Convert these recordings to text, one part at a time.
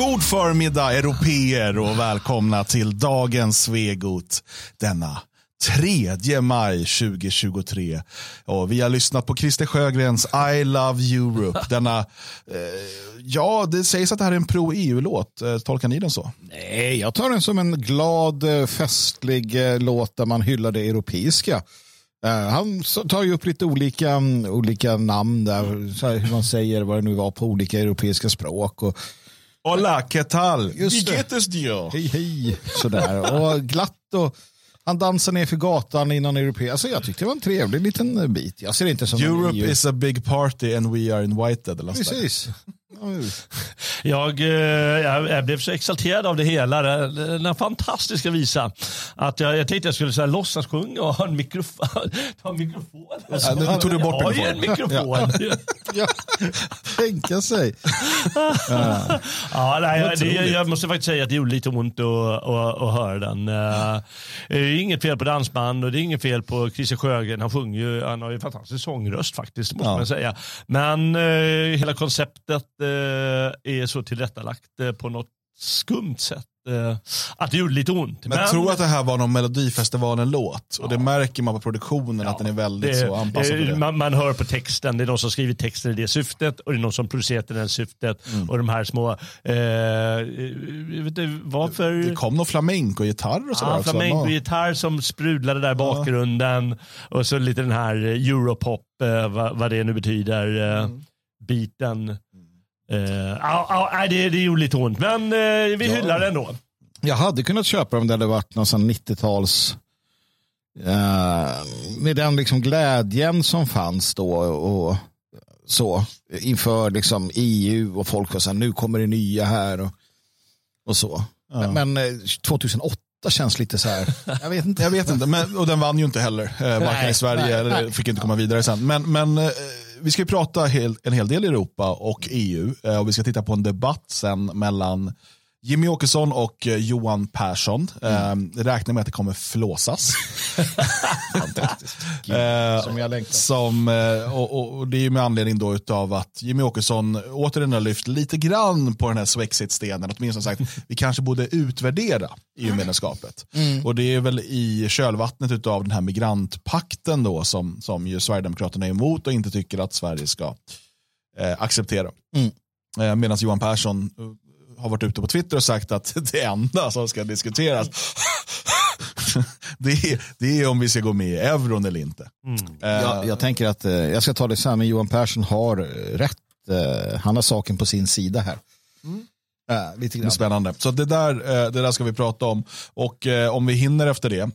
God förmiddag europeer och välkomna till dagens Svegot denna 3 maj 2023. Och vi har lyssnat på Christer Sjögrens I Love Europe. Denna, eh, ja, det sägs att det här är en pro-EU-låt. Eh, tolkar ni den så? Nej, jag tar den som en glad, eh, festlig eh, låt där man hyllar det europeiska. Eh, han tar ju upp lite olika, mm, olika namn där, hur man säger vad det nu var på olika europeiska språk. Och, Hola, ¿qué tal? Vilket är hej, hej, sådär. och glatt och han dansar ner för gatan innan europé. Alltså jag tyckte det var en trevlig liten bit. Jag ser det inte som Europe EU. is a big party and we are invited. Precis. Jag, eh, jag, jag blev så exalterad av det hela. Den den fantastiska visa. Att jag, jag tänkte jag skulle så här, låtsas sjunga och ha en mikrofon. Ta en mikrofon. Ja, nu tog du bort jag har ju en mikrofon. Ja, tänka sig. Ja, nej, det, jag måste faktiskt säga att det gjorde lite ont att, att, att höra den. Eh, Det är inget fel på dansband och det är inget fel på Christer Sjögren. Han sjunger ju, han har ju en fantastisk sångröst faktiskt, måste Ja. man säga. Men eh, hela konceptet är så tillrättalagt eh, på något skumt sätt. eh, att det gjorde lite ont. Men jag tror att det här var någon Melodifestivalen-låt. Och det märker man på produktionen att den är väldigt så anpassad det, det. man, man hör på texten, det är någon som skrivit texten i det syftet och det är någon som producerat i det syftet. Mm. Och de här små, eh, vet inte varför. Det kom någon flamenco-gitarr och sådär Ja, flamenco-gitarr som sprudlade där i bakgrunden. Och så lite den här eh, europop, eh, vad, vad det nu betyder, eh, Mm. biten. Eh, ja, ja, nej, det, det gjorde lite ont, men eh, vi hyllar det ändå. Jag hade kunnat köpa dem där det varit någon sån 90-tals eh, med den liksom glädjen som fanns då och så inför liksom EU och folk var så här, nu kommer det nya här och, och så. Ja. Men eh, 2008 känns lite så här, jag vet inte. Jag vet inte, men, och den vann ju inte heller. Eh, varken i Sverige nej, eller nej. fick inte komma vidare sen. Men, men eh, vi ska ju prata en hel del Europa och EU. Eh, och vi ska titta på en debatt sen mellan Jimmy Åkesson och eh, Johan Persson. Mm. Eh, räknar med att det kommer flåsas. Fantastiskt. Eh, Som jag längtar. Som, eh, och, och, det är ju med anledning då utav att Jimmy Åkesson återigen har lyft lite grann på den här Swexit-stenen. Åtminstone sagt, vi kanske borde utvärdera EU-medlemskapet. Och det är väl i kölvattnet utav den här migrantpakten då som, som ju Sverigedemokraterna är emot och inte tycker att Sverige ska eh, acceptera. Mm. Eh, Medan Johan Persson eh, har varit ute på Twitter och sagt att det enda som ska diskuteras det, är, det är om vi ska gå med i euron eller inte. Eh, Jag, jag tänker att eh, jag ska ta det så här, men Johan Persson har eh, rätt. Eh, han har saken på sin sida här. Eh, lite Det är grann. spännande. Så det där, det där ska vi prata om. Och om vi hinner efter det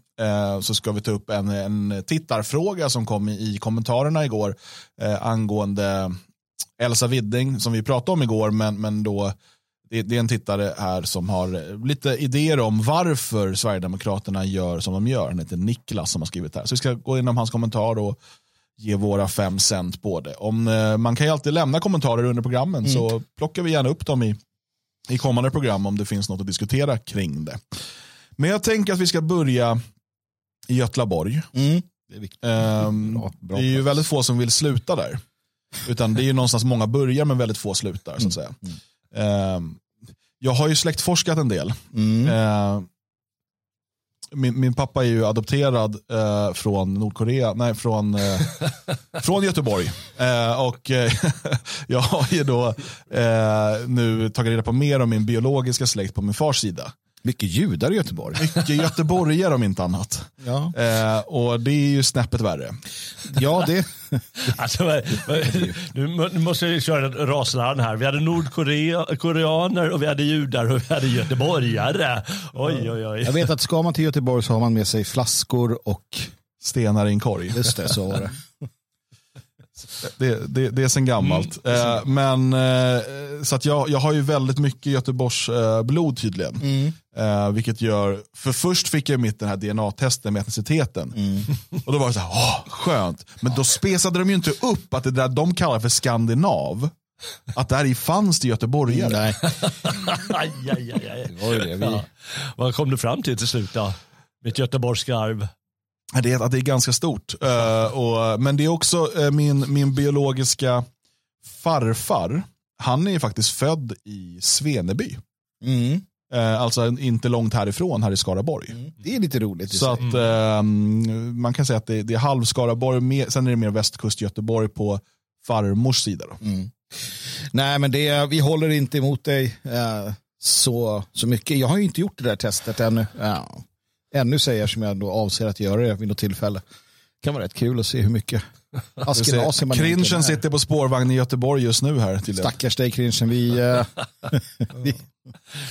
så ska vi ta upp en, en tittarfråga som kom i, kommentarerna igår angående Elsa Widding som vi pratade om igår men, men då det, det är en tittare här som har eh, lite idéer om varför Sverigedemokraterna gör som de gör. Han heter Niklas som har skrivit här. Så vi ska gå igenom hans kommentar och ge våra fem cent på det. Om, eh, man kan ju alltid lämna kommentarer under programmen så plockar vi gärna upp dem i i kommande program om det finns något att diskutera kring det. Men jag tänker att vi ska börja i Götlaborg. Mm. Det är viktigt. Ehm, Bra- bra det är ju plats. väldigt få som vill sluta där. Utan det är ju någonstans många börjar men väldigt få slutar. Så att säga. Ehm, jag har ju släktforskat en del. Mm. Ehm, min, min pappa är ju adopterad eh, från Nordkorea, nej från, eh, från Göteborg. Eh, och eh, jag har ju då eh, nu tagit reda på mer om min biologiska släkt på min fars sida. Mycket judar i Göteborg. Mycket göteborgare om inte annat. Ja, Eh, och det är ju snäppet värre. ja det. Alltså, nu må- nu måste jag köra ett raslarm här. Vi hade nordkoreaner och vi hade judar och vi hade göteborgare. Oj, oj, oj. Jag vet att ska man till Göteborg så har man med sig flaskor och Stenar i en korg. just det, så var det. Det, det, det är sen gammalt. Eh, men, eh, så att jag, jag har ju väldigt mycket Göteborgs eh, blod tydligen. Eh, vilket gör, för först fick jag mitt den här DNA-testen med etniciteten. Och då var det så här, åh, skönt. Men då spesade de ju inte upp att det där de kallar för skandinav, att där i fanns det göteborgare. Nej, Aj, aj, aj, aj. det det. Vi, Ja. Vad kom du fram till till slut då? Mitt göteborgska arv. Det är, att det är ganska stort. Eh, och, men det är också eh, min, min biologiska farfar. Han är ju faktiskt född i Sveneby. Mm. Eh, alltså inte långt härifrån, här i Skaraborg. Det är lite roligt. Så att eh, man kan säga att det, det är halv Skaraborg, mer, sen är det mer västkust Göteborg på farmors sida. Mm. Nej, men det, vi håller inte emot dig eh, så, så mycket. Jag har ju inte gjort det där testet ännu. Ja. Ännu säger jag som jag då avser att göra det vid något tillfälle. Det kan vara rätt kul att se hur mycket Cringen är. sitter på spårvagn i Göteborg just nu här. Till Stackars dig Cringen. Vi, eh, vi,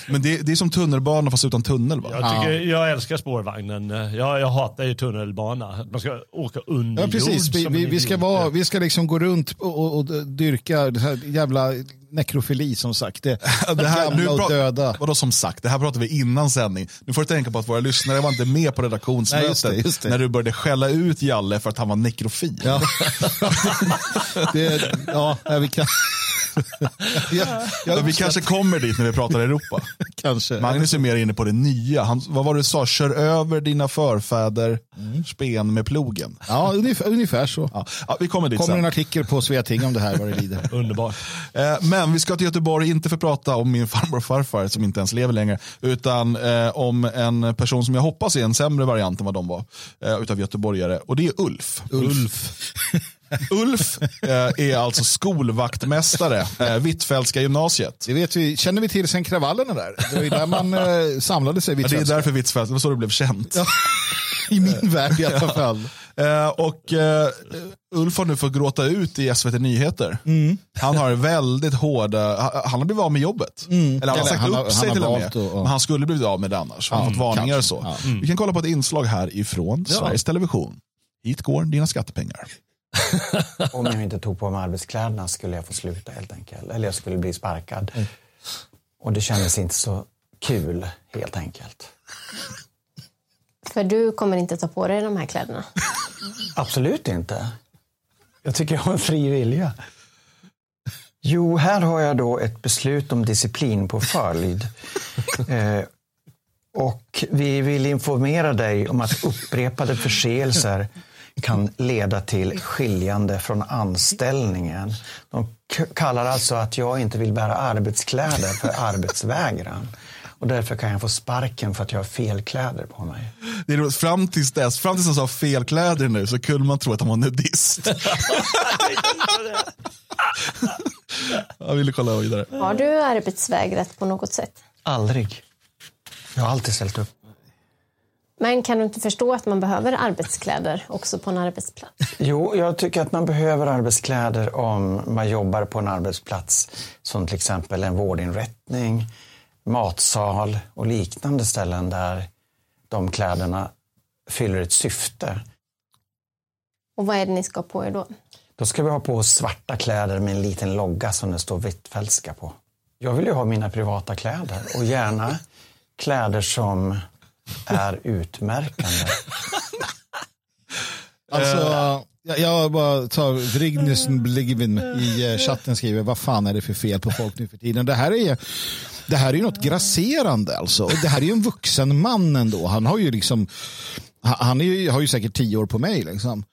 Men det, det är som tunnelbana fast utan tunnel va? Jag, tycker, jag älskar spårvagnen. Jag, jag hatar ju tunnelbana. Man ska åka under ja, precis. Vi, vi, vi, ska vara, vi ska liksom gå runt och, och, dyrka det här jävla nekrofili som sagt. Det, Det här, nu gamla och döda. Vadå som sagt, det här pratade vi innan sändning. Nu får du tänka på att våra lyssnare var inte med på Nej, redaktionsmötet just det, just det. när du började skälla ut Jalle för att han var nekrofil. Ja. det, ja, vi kan... ja, Ja, vi kanske kommer dit när vi pratar Europa. kanske. Magnus är mer inne på det nya. Han, vad var det du sa? Kör över dina förfäder, Mm. spen med plogen. Ja, ungefär, ungefär så. Ja, ja, vi kommer dit kommer en sen. artikel på Sveating om det här vad det lider. Underbart. Eh, men vi ska till Göteborg, inte för att prata om min farmor och farfar som inte ens lever längre, utan eh, om en person som jag hoppas är en sämre variant än vad de var, eh, utav göteborgare. Och det är Ulf. Ulf. Ulf eh, är alltså skolvaktmästare, eh, Hvitfeldtska gymnasiet. Det vet vi, känner vi till sen kravallerna där. Det var ju där man eh, samlade sig Ja, det är därför Hvitfeldt, det var så det blev känt. I min värld i alla fall. Eh, och eh, Ulf har nu fått gråta ut i SVT Nyheter. Han har väldigt hårda, han, har blivit av med jobbet. Eller han har sagt han upp sig han till och med. att- ja. Men han skulle blivit av med det annars. Han har fått varningar och så. Vi kan kolla på ett inslag här ifrån Sveriges Television. Hit går dina skattepengar. Om jag inte tog på mig arbetskläderna skulle jag få sluta helt enkelt. Eller jag skulle bli sparkad. Och det kändes inte så kul helt enkelt. För du kommer inte ta på dig de här kläderna. Absolut inte. Jag tycker jag har en fri vilja. Jo, här har jag då ett beslut om disciplinpåföljd. Eh, och vi vill informera dig om att upprepade förseelser kan leda till skiljande från anställningen. De kallar alltså att jag inte vill bära arbetskläder för arbetsvägran. Och därför kan jag få sparken för att jag har fel kläder på mig. Det är roligt, fram tills dess, fram tills han sa fel kläder nu så kunde man tro att han var nudist. Jag ville kolla vidare. Har du arbetsvägrat på något sätt? Aldrig. Jag har alltid ställt upp. Men kan du inte förstå att man behöver arbetskläder också på en arbetsplats? Jo, jag tycker att man behöver arbetskläder om man jobbar på en arbetsplats som till exempel en vårdinrättning, matsal och liknande ställen där de kläderna fyller ett syfte. Och vad är det ni ska ha på er då? Då ska vi ha på oss svarta kläder med en liten logga som det står Hvitfeldtska på. Jag vill ju ha mina privata kläder och gärna kläder som är utmärkande. Alltså, jag, jag bara tar Vrignesen Bligvin i eh, chatten skriver vad fan är det för fel på folk nu för tiden. Det här är det här är ju något grasserande alltså. Och Det här är ju en vuxen man ändå. Han har ju liksom han är ju, har ju säkert tio år på mig liksom.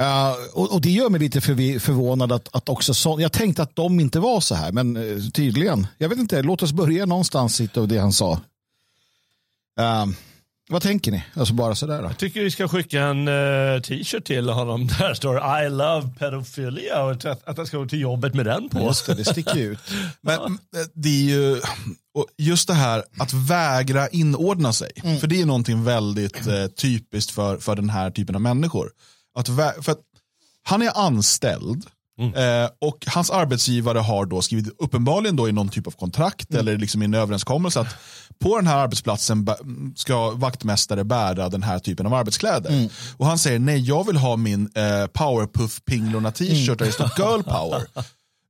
Uh, och, och det gör mig lite förvi- förvånad att, att också så, jag tänkte att de inte var så här, men uh, tydligen. Jag vet inte, låt oss börja någonstans av det han sa. Uh, vad tänker ni? Alltså bara sådär då. Jag tycker vi ska skicka en uh, t-shirt till honom där det står I love pedophilia och att, att han ska gå till jobbet med den på. Just det, det sticker ju ut. Men eh, det är ju, och just det här att vägra inordna sig. För det är någonting väldigt eh, typiskt för, för den här typen av människor. Att, vä- för att han är anställd eh, och hans arbetsgivare har då skrivit uppenbarligen då i någon typ av kontrakt eller liksom i en överenskommelse att på den här arbetsplatsen ska vaktmästare bära den här typen av arbetskläder. Och han säger nej, jag vill ha min eh, powerpuff pinglorna t-shirt där det står girl power.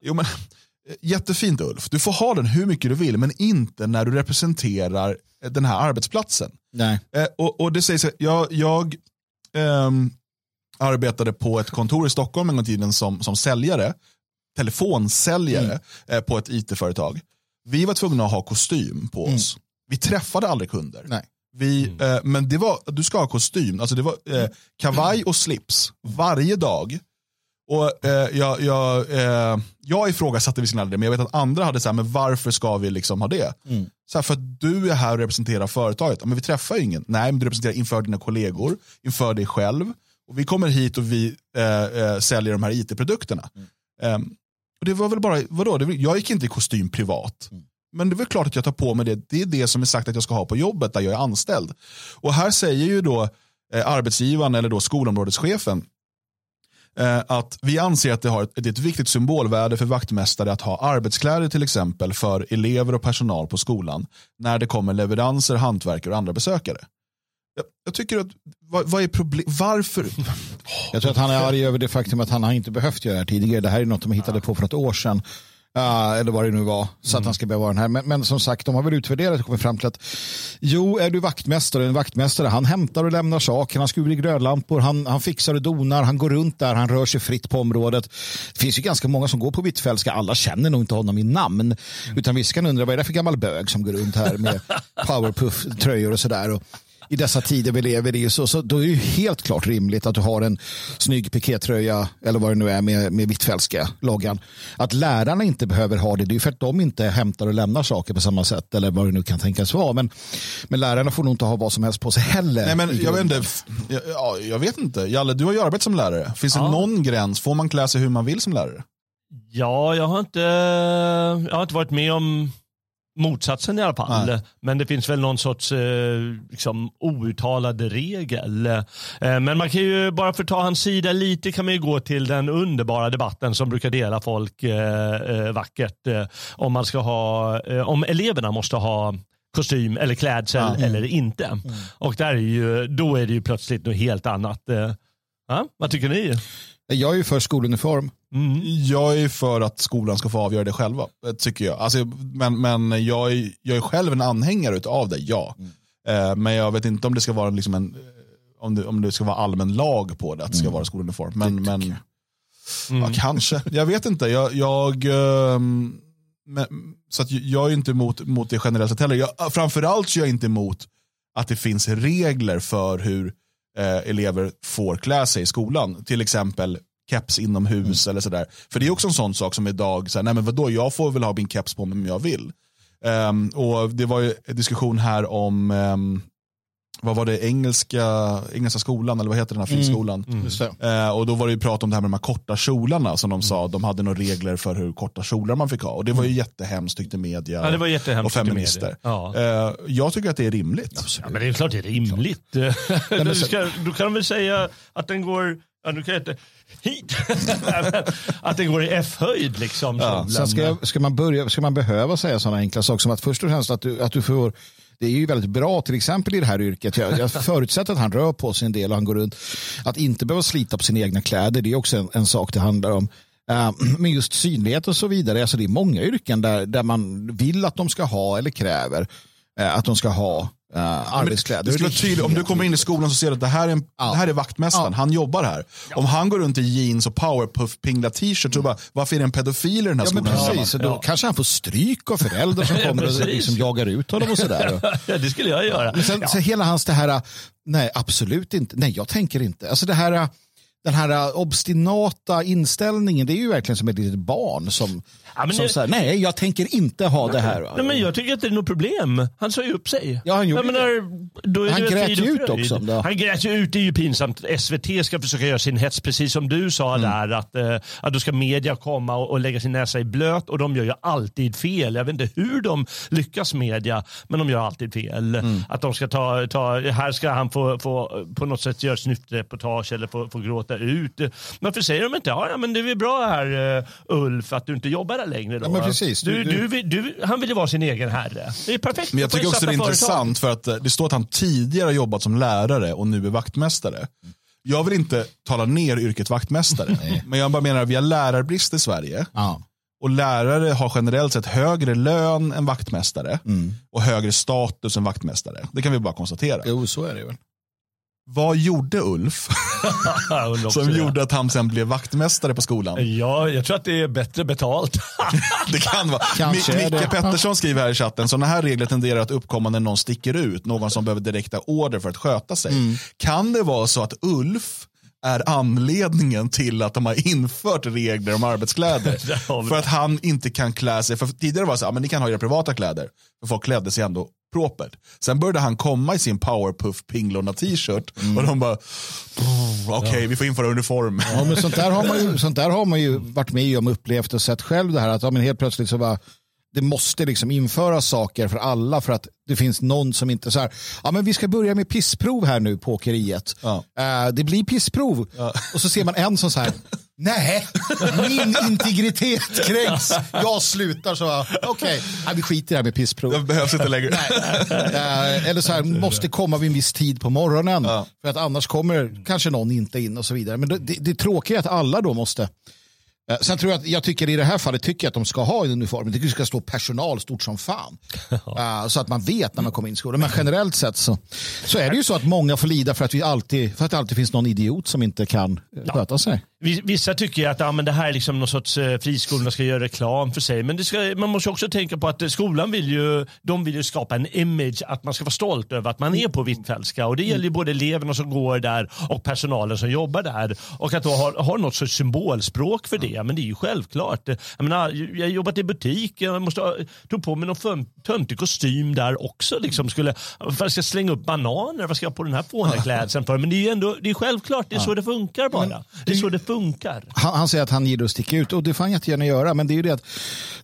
Jo, men, eh, jättefint Ulf, du får ha den hur mycket du vill men inte när du representerar eh, den här arbetsplatsen. Nej. Eh, och, och det sägs, jag, jag ehm, arbetade på ett kontor i Stockholm en gång i tiden som, som säljare, telefonsäljare eh, på ett it-företag. Vi var tvungna att ha kostym på oss. Vi träffade aldrig kunder. Nej. Vi, eh, men det var, du ska ha kostym, alltså det var eh, kavaj och slips varje dag. Och, eh, jag, jag, eh, jag ifrågasatte visserligen aldrig det, men jag vet att andra hade så här, men varför ska vi liksom ha det? Så här, för att du är här och representerar företaget. Men vi träffar ju ingen. Nej, men du representerar inför dina kollegor, inför dig själv. Och vi kommer hit och vi eh, eh, säljer de här it-produkterna. Ehm, och det var väl bara, vadå? Det jag gick inte i kostym privat. Men det är väl klart att jag tar på mig det. Det är det som är sagt att jag ska ha på jobbet där jag är anställd. Och här säger ju då eh, arbetsgivaren eller då skolområdeschefen eh, att vi anser att det, har ett, det är ett viktigt symbolvärde för vaktmästare att ha arbetskläder till exempel för elever och personal på skolan när det kommer leveranser, hantverkare och andra besökare. Jag, jag tycker att, vad, vad är problemet? Varför? Jag tror att han är arg över det faktum att han har inte behövt göra det här tidigare. Det här är något de hittade på för ett år sedan. Uh, eller vad det nu var, så att han ska behöva vara den här. Men, men som sagt, de har väl utvärderat och kommit fram till att jo, är du vaktmästare, en vaktmästare, han hämtar och lämnar saker, han skruvar i glödlampor, han, han fixar och donar, han går runt där, han rör sig fritt på området. Det finns ju ganska många som går på Hvitfeldtska, alla känner nog inte honom i namn, utan vissa kan undra vad är det för gammal bög som går runt här med powerpuff-tröjor och sådär. Och i dessa tider vi lever i så, så då är det ju helt klart rimligt att du har en snygg pikétröja eller vad det nu är med, med Hvitfeldtska loggan. Att lärarna inte behöver ha det, det är ju för att de inte hämtar och lämnar saker på samma sätt eller vad det nu kan tänkas vara. Men, men lärarna får nog inte ha vad som helst på sig heller. Nej, men jag, vet inte, jag, ja, jag vet inte. Jalle, du har ju arbetat som lärare. Finns det Ja. någon gräns? Får man klä sig hur man vill som lärare? Ja, jag har inte, jag har inte varit med om motsatsen i alla fall. Nej. Men det finns väl någon sorts eh, liksom, outtalad regel. Eh, men man kan ju, bara för att ta hans sida lite, kan man ju gå till den underbara debatten som brukar dela folk eh, eh, vackert. Eh, om, man ska ha, eh, om eleverna måste ha kostym eller klädsel eller inte. Och där är ju, då är det ju plötsligt något helt annat. Ja, vad tycker ni? Jag är ju för skoluniform. Mm. Jag är för att skolan ska få avgöra det själva, eh, tycker jag. Alltså, men men jag, är, jag är själv en anhängare av det, ja. Eh, men jag vet inte om det ska vara liksom en, eh, om det, om det ska vara allmän lag på det, att det ska vara skoluniform. Men, men ja, kanske, jag vet inte. Jag, jag, ehm, men, så att jag är inte emot mot det generellt sett heller. Jag, framförallt så är jag inte emot att det finns regler för hur eh, elever får klä sig i skolan. Till exempel keps inomhus eller sådär. För det är också en sån sak som idag, så här, nej men vadå, jag får väl ha min keps på mig om jag vill. Ehm, och det var ju en diskussion här om, ehm, vad var det, engelska, engelska skolan, eller vad heter den här friskolan? Just det. Eh, och då var det ju prat om det här med de här korta kjolarna som de sa, de hade några regler för hur korta kjolar man fick ha. Och det var ju jättehemskt tyckte media Ja, det var jättehemskt, och tyckte feminister. media. Ja. Eh, jag tycker att det är rimligt. Ja, men det är klart det är rimligt. du ska, då kan de väl säga att den går, ja, nu kan jag inte, hit. att den går i F-höjd liksom. kjolen. Sen ska, jag, ska, man börja, ska man behöva säga sådana enkla saker som att först och främst att du, att du får det är ju väldigt bra till exempel i det här yrket. Jag, jag förutsätter att han rör på sig en del och han går runt. Att inte behöva slita på sina egna kläder, det är också en, en sak det handlar om. Uh, men just synlighet och så vidare, alltså det är många yrken där, där man vill att de ska ha eller kräver eh, att de ska ha uh, arbetskläder. Det skulle vara tydligt, om du kommer in i skolan så ser du att det här är, en, det här är vaktmästaren, Ja. han jobbar här. Om han går runt i jeans och powerpuff pingla t-shirt så bara, varför är det en pedofil i den här Ja, men skolan? precis, och då kanske han får stryk av föräldrar som Ja, kommer och liksom jagar ut honom och sådär. ja, det skulle jag göra. Men sen så hela hans det här, nej absolut inte, nej jag tänker inte. Alltså det här, den här obstinata inställningen, det är ju verkligen som ett litet barn som, Ja, som det- säger nej jag tänker inte ha det här. Nej, men jag tycker inte det är något problem. Han sa ju upp sig. Ja, han gjorde jag menar, då är Han grät ju ut också, då. Han grät ju ut, det är ju pinsamt. SVT ska försöka göra sin hets, precis som du sa Mm. där. Att, eh, att då ska media komma och, och lägga sin näsa i blöt och de gör ju alltid fel. Jag vet inte hur de lyckas media, men de gör alltid fel. Mm. Att de ska ta, ta, här ska han få, få på något sätt göra snyftreportage eller få, få gråta ut. Varför säger de inte, ja men det är väl bra här uh, Ulf att du inte jobbar där längre då? Ja, men precis. Du, Du- du, han vill ju vara sin egen herre. Det är perfekt. Men jag tycker också det är företag. intressant för att det står att han tidigare har jobbat som lärare och nu är vaktmästare. Jag vill inte tala ner yrket vaktmästare. men jag bara menar att vi har lärarbrist i Sverige. Ja. Och lärare har generellt sett högre lön än vaktmästare. Och högre status än vaktmästare. Det kan vi bara konstatera. Jo, så är det väl. Vad gjorde Ulf som gjorde att han sen blev vaktmästare på skolan? Ja, jag tror att det är bättre betalt. Det kan vara. Kanske Micke det. Pettersson skriver här i chatten, sådana här regler tenderar att uppkomma när någon sticker ut, någon som behöver direkta order för att sköta sig. Mm. Kan det vara så att Ulf är anledningen till att de har infört regler om arbetskläder. För att han inte kan klä sig, för tidigare var det så men ni kan ha era privata kläder. För folk klädde sig ändå propert. Sen började han komma i sin powerpuff pinglorna t-shirt och de bara, "Pff, okej vi får införa uniform. Ja, men sånt, där har man ju, sånt där har man ju varit med om, upplevt och sett själv det här att ja, men helt plötsligt så bara det måste liksom införas saker för alla för att det finns någon som inte så här, ja men vi ska börja med pissprov här nu på åkeriet. Ja. Eh, det blir pissprov. Och så ser man en som så här, nej, min integritet kränks. Jag slutar så, okej, okay, vi skiter i det här med pissprov. Det behövs inte längre. Eh, eller så här, måste komma vid en viss tid på morgonen. Ja. För att annars kommer kanske någon inte in och så vidare. Men det, det, det tråkiga är att alla då måste. Eh, Sen tror jag att, jag tycker i det här fallet tycker jag att de ska ha en uniform. Jag tycker det ska stå personal stort som fan. Eh, så att man vet när man kommer in i skolan. Men generellt sett så, så är det ju så att många får lida för att, vi alltid, för att det alltid finns någon idiot som inte kan eh, sköta sig. Vi- Vissa tycker att ja, men det här är liksom någon sorts eh, friskolorna ska göra reklam för sig. Men ska, man måste också tänka på att eh, skolan vill ju, de vill ju skapa en image att man ska vara stolt över att man är på Hvitfeldtska. Och det gäller ju både eleverna som går där och personalen som jobbar där. Och att då ha, ha något sorts symbolspråk för det. Men det är ju självklart. Jag, menar, jag har jobbat i butik, jag måste ha, tog på mig någon töntig kostym där också. Liksom skulle, för jag ska slänga upp bananer, vad ska jag på den här fåniga klädseln för? Men det är ju ändå, det är självklart, det är så det funkar bara. Det är så det funkar. Han, han säger att han gillar att sticka ut och det får han jättegärna göra. Men det är ju det att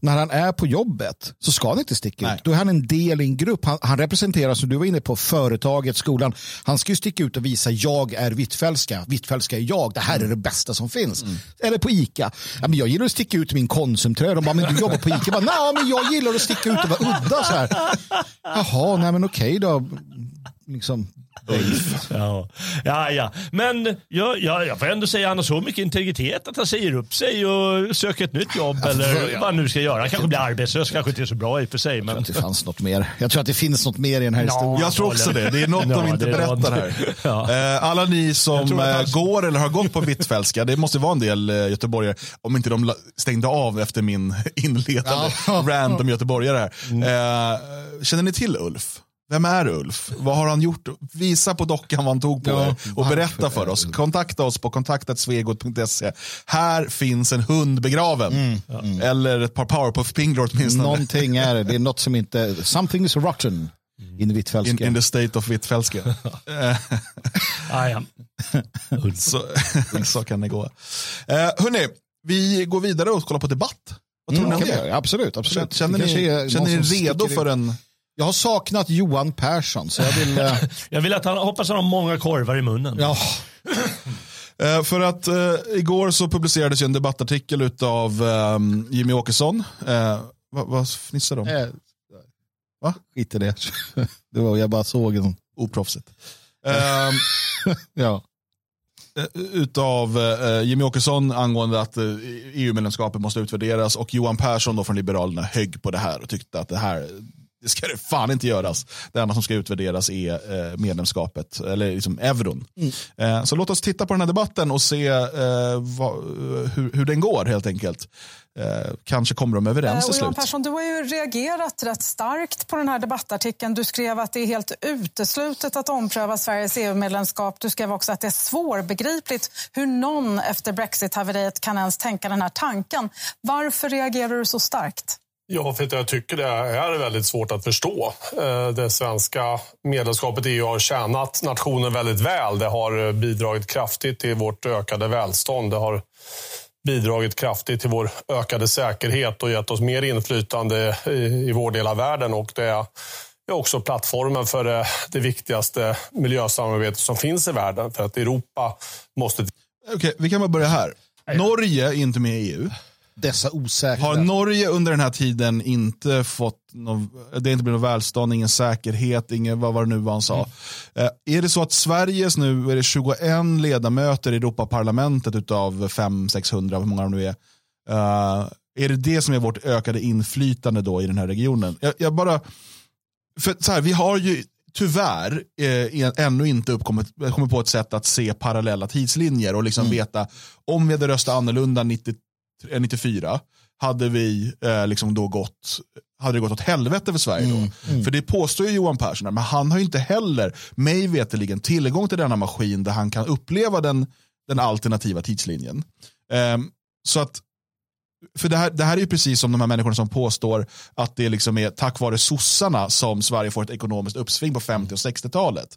när han är på jobbet så ska han inte sticka Nej. ut. Då är han en del i en grupp. Han, han representerar, som du var inne på, företaget, skolan. Han ska ju sticka ut och visa jag är Hvitfeldtska. Hvitfeldtska är jag. Det här är det bästa som finns. Eller på Ica. Ja, men jag gillar att sticka ut min Konsumtröja. De bara, men du jobbar på Ica. Jag bara, men jag gillar att sticka ut och vara udda. Så här. Jaha, nej men okej då. Liksom, Ja, ja, ja. men jag, jag, jag får ändå säga han har så mycket integritet att han säger upp sig och söker ett nytt jobb eller vad han nu ska göra. Han kanske blir arbetslös, kanske inte är så bra i och för sig. Men... att det fanns något mer. Jag tror att det finns något mer i den här historien. Jag tror också det. Det är något Ja, de inte berättar något. här. Ja. Eh, Alla ni som tror att eh, han- går eller har gått på Hvitfeldtska, det måste vara en del eh, göteborgare, om inte de stängde av efter min inledande Ja. random göteborgare här. Eh, Känner ni till Ulf? Vem är Ulf? Vad har han gjort? Visa på dockan vad han tog på Ja, er och berätta för oss. Ulf? Kontakta oss på kontaktatsvegot.se. Här finns en hund begraven. Eller ett par powerpuff-pinglor åtminstone. Någonting är det. Det är något som inte... Something is rotten in In, Hvitfeldtska. in the state of Hvitfeldtska. Eh, Ah, ja. Så, så kan det gå. Eh, hörni, vi går vidare och kollar på debatt. Vad tror Mm, ni om vi det? Absolut, absolut. Känner ni, känner ni som redo för en... Jag har saknat Johan Persson, så jag vill... eh, Jag vill att han, hoppas han har många korvar i munnen. ja, Eh, för att eh, igår så publicerades ju en debattartikel av um, Jimmy Åkesson. Eh, vad, vad fnissar de? eh, Va? Skit i det. det var, jag bara såg en... Oproffsigt. Ehm, Ja. eh, utav eh, Jimmy Åkesson angående att eh, EU-medlemskapet måste utvärderas och Johan Persson då från Liberalerna högg på det här och tyckte att det här det ska det fan inte göras. Det enda som ska utvärderas är eh, medlemskapet, eller liksom euron. Eh, så låt oss titta på den här debatten och se eh, hur, den går helt enkelt. Kanske kommer de överens till slut. Persson, du har ju reagerat rätt starkt på den här debattartikeln. Du skrev att det är helt uteslutet att ompröva Sveriges EU-medlemskap. Du skrev också att det är svårbegripligt hur någon efter Brexit-haveriet kan ens tänka den här tanken. Varför reagerar du så starkt? Ja, för att jag tycker det är väldigt svårt att förstå. Eh, Det svenska medlemskapet i EU har tjänat nationen väldigt väl. Det har bidragit kraftigt till vårt ökade välstånd. Det har bidragit kraftigt till vår ökade säkerhet och gett oss mer inflytande i, i vår del av världen. Och det är också plattformen för eh, det viktigaste miljösamarbetet som finns i världen. För att Europa måste Okej, vi kan bara börja här. Norge är inte med i EU. Dessa osäkra... Har Norge under den här tiden inte fått någon, det inte blivit något välstånd, ingen säkerhet, ingen, vad var det nu var han sa. Eh, är det så att Sveriges nu är det 21 ledamöter i Europaparlamentet utav 500-600, hur många de nu är. Eh, är det det som är vårt ökade inflytande då i den här regionen? Jag, jag bara, för så här, vi har ju tyvärr eh, ännu inte uppkommit, kommit på ett sätt att se parallella tidslinjer och liksom veta om vi hade röstat annorlunda 90, eh, 94 hade vi eh, liksom då gått hade det gått åt helvete för Sverige då? För det påstår ju Johan Persson, men han har ju inte heller, mig veterligen, tillgång till denna maskin där han kan uppleva den, den alternativa tidslinjen. Um, så att för det här, det här är ju precis som de här människorna som påstår att det liksom är tack vare sossarna som Sverige får ett ekonomiskt uppsving på 50 och 60-talet.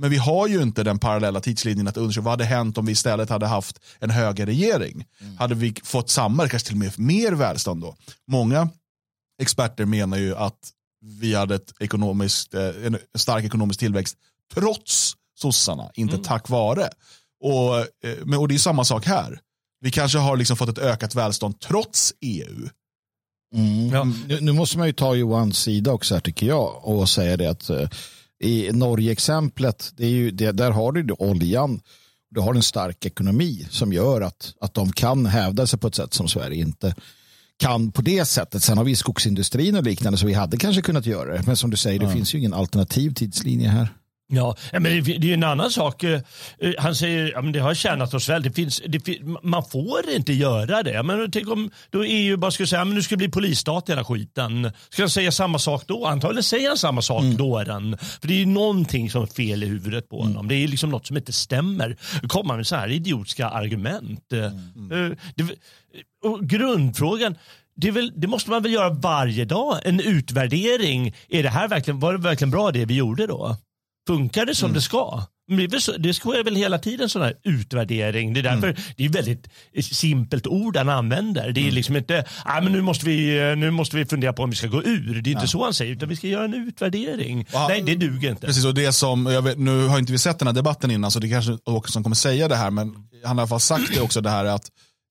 Men vi har ju inte den parallella tidslinjen att undersöka vad hade hänt om vi istället hade haft en högerregering. Mm. Hade vi fått samma, kanske till och med mer välstånd då? Många experter menar ju att vi hade ett ekonomiskt, eh, en stark ekonomisk tillväxt trots sossarna, inte mm. tack vare. Och, eh, och det är samma sak här. Vi kanske har liksom fått ett ökat välstånd trots EU. Mm. Ja. Nu, nu, måste man ju ta Johans sida också här tycker jag och säga det att uh, i Norge-exemplet, där har du oljan, du har en stark ekonomi som gör att, att de kan hävda sig på ett sätt som Sverige inte kan på det sättet. Sen har vi skogsindustrin och liknande så vi hade kanske kunnat göra det. Men som du säger, det finns ju ingen alternativ tidslinje här. Ja, men det, det är ju en annan sak. Eh, eh, han säger att det har tjänat oss väl. Det finns, det, man får inte göra det. Men tänk om då EU bara skulle säga att nu ska det bli polisstat i hela skiten. Ska han säga samma sak då? Antagligen säger han samma sak mm. då. Den. För det är ju någonting som är fel i huvudet på honom. Mm. Det är liksom något som inte stämmer. Komma med så här idiotiska argument. Eh, mm. Det, och grundfrågan, det, väl, det, måste man väl göra varje dag? En utvärdering. Är det här verkligen, var det verkligen bra det vi gjorde då? Funkar det som mm. det ska? Det sker väl hela tiden sån här utvärdering. Det är därför mm. det är väldigt simpelt ord han använder. Det är mm. liksom inte, ah, men nu, måste vi, nu måste vi fundera på om vi ska gå ur. Det är inte så han säger, utan vi ska göra en utvärdering. Han, Nej, det duger inte. Precis, och det som, jag vet, nu har inte vi sett den här debatten innan, så det kanske Åkesson kommer säga det här, men han har i alla fall sagt det också, det här att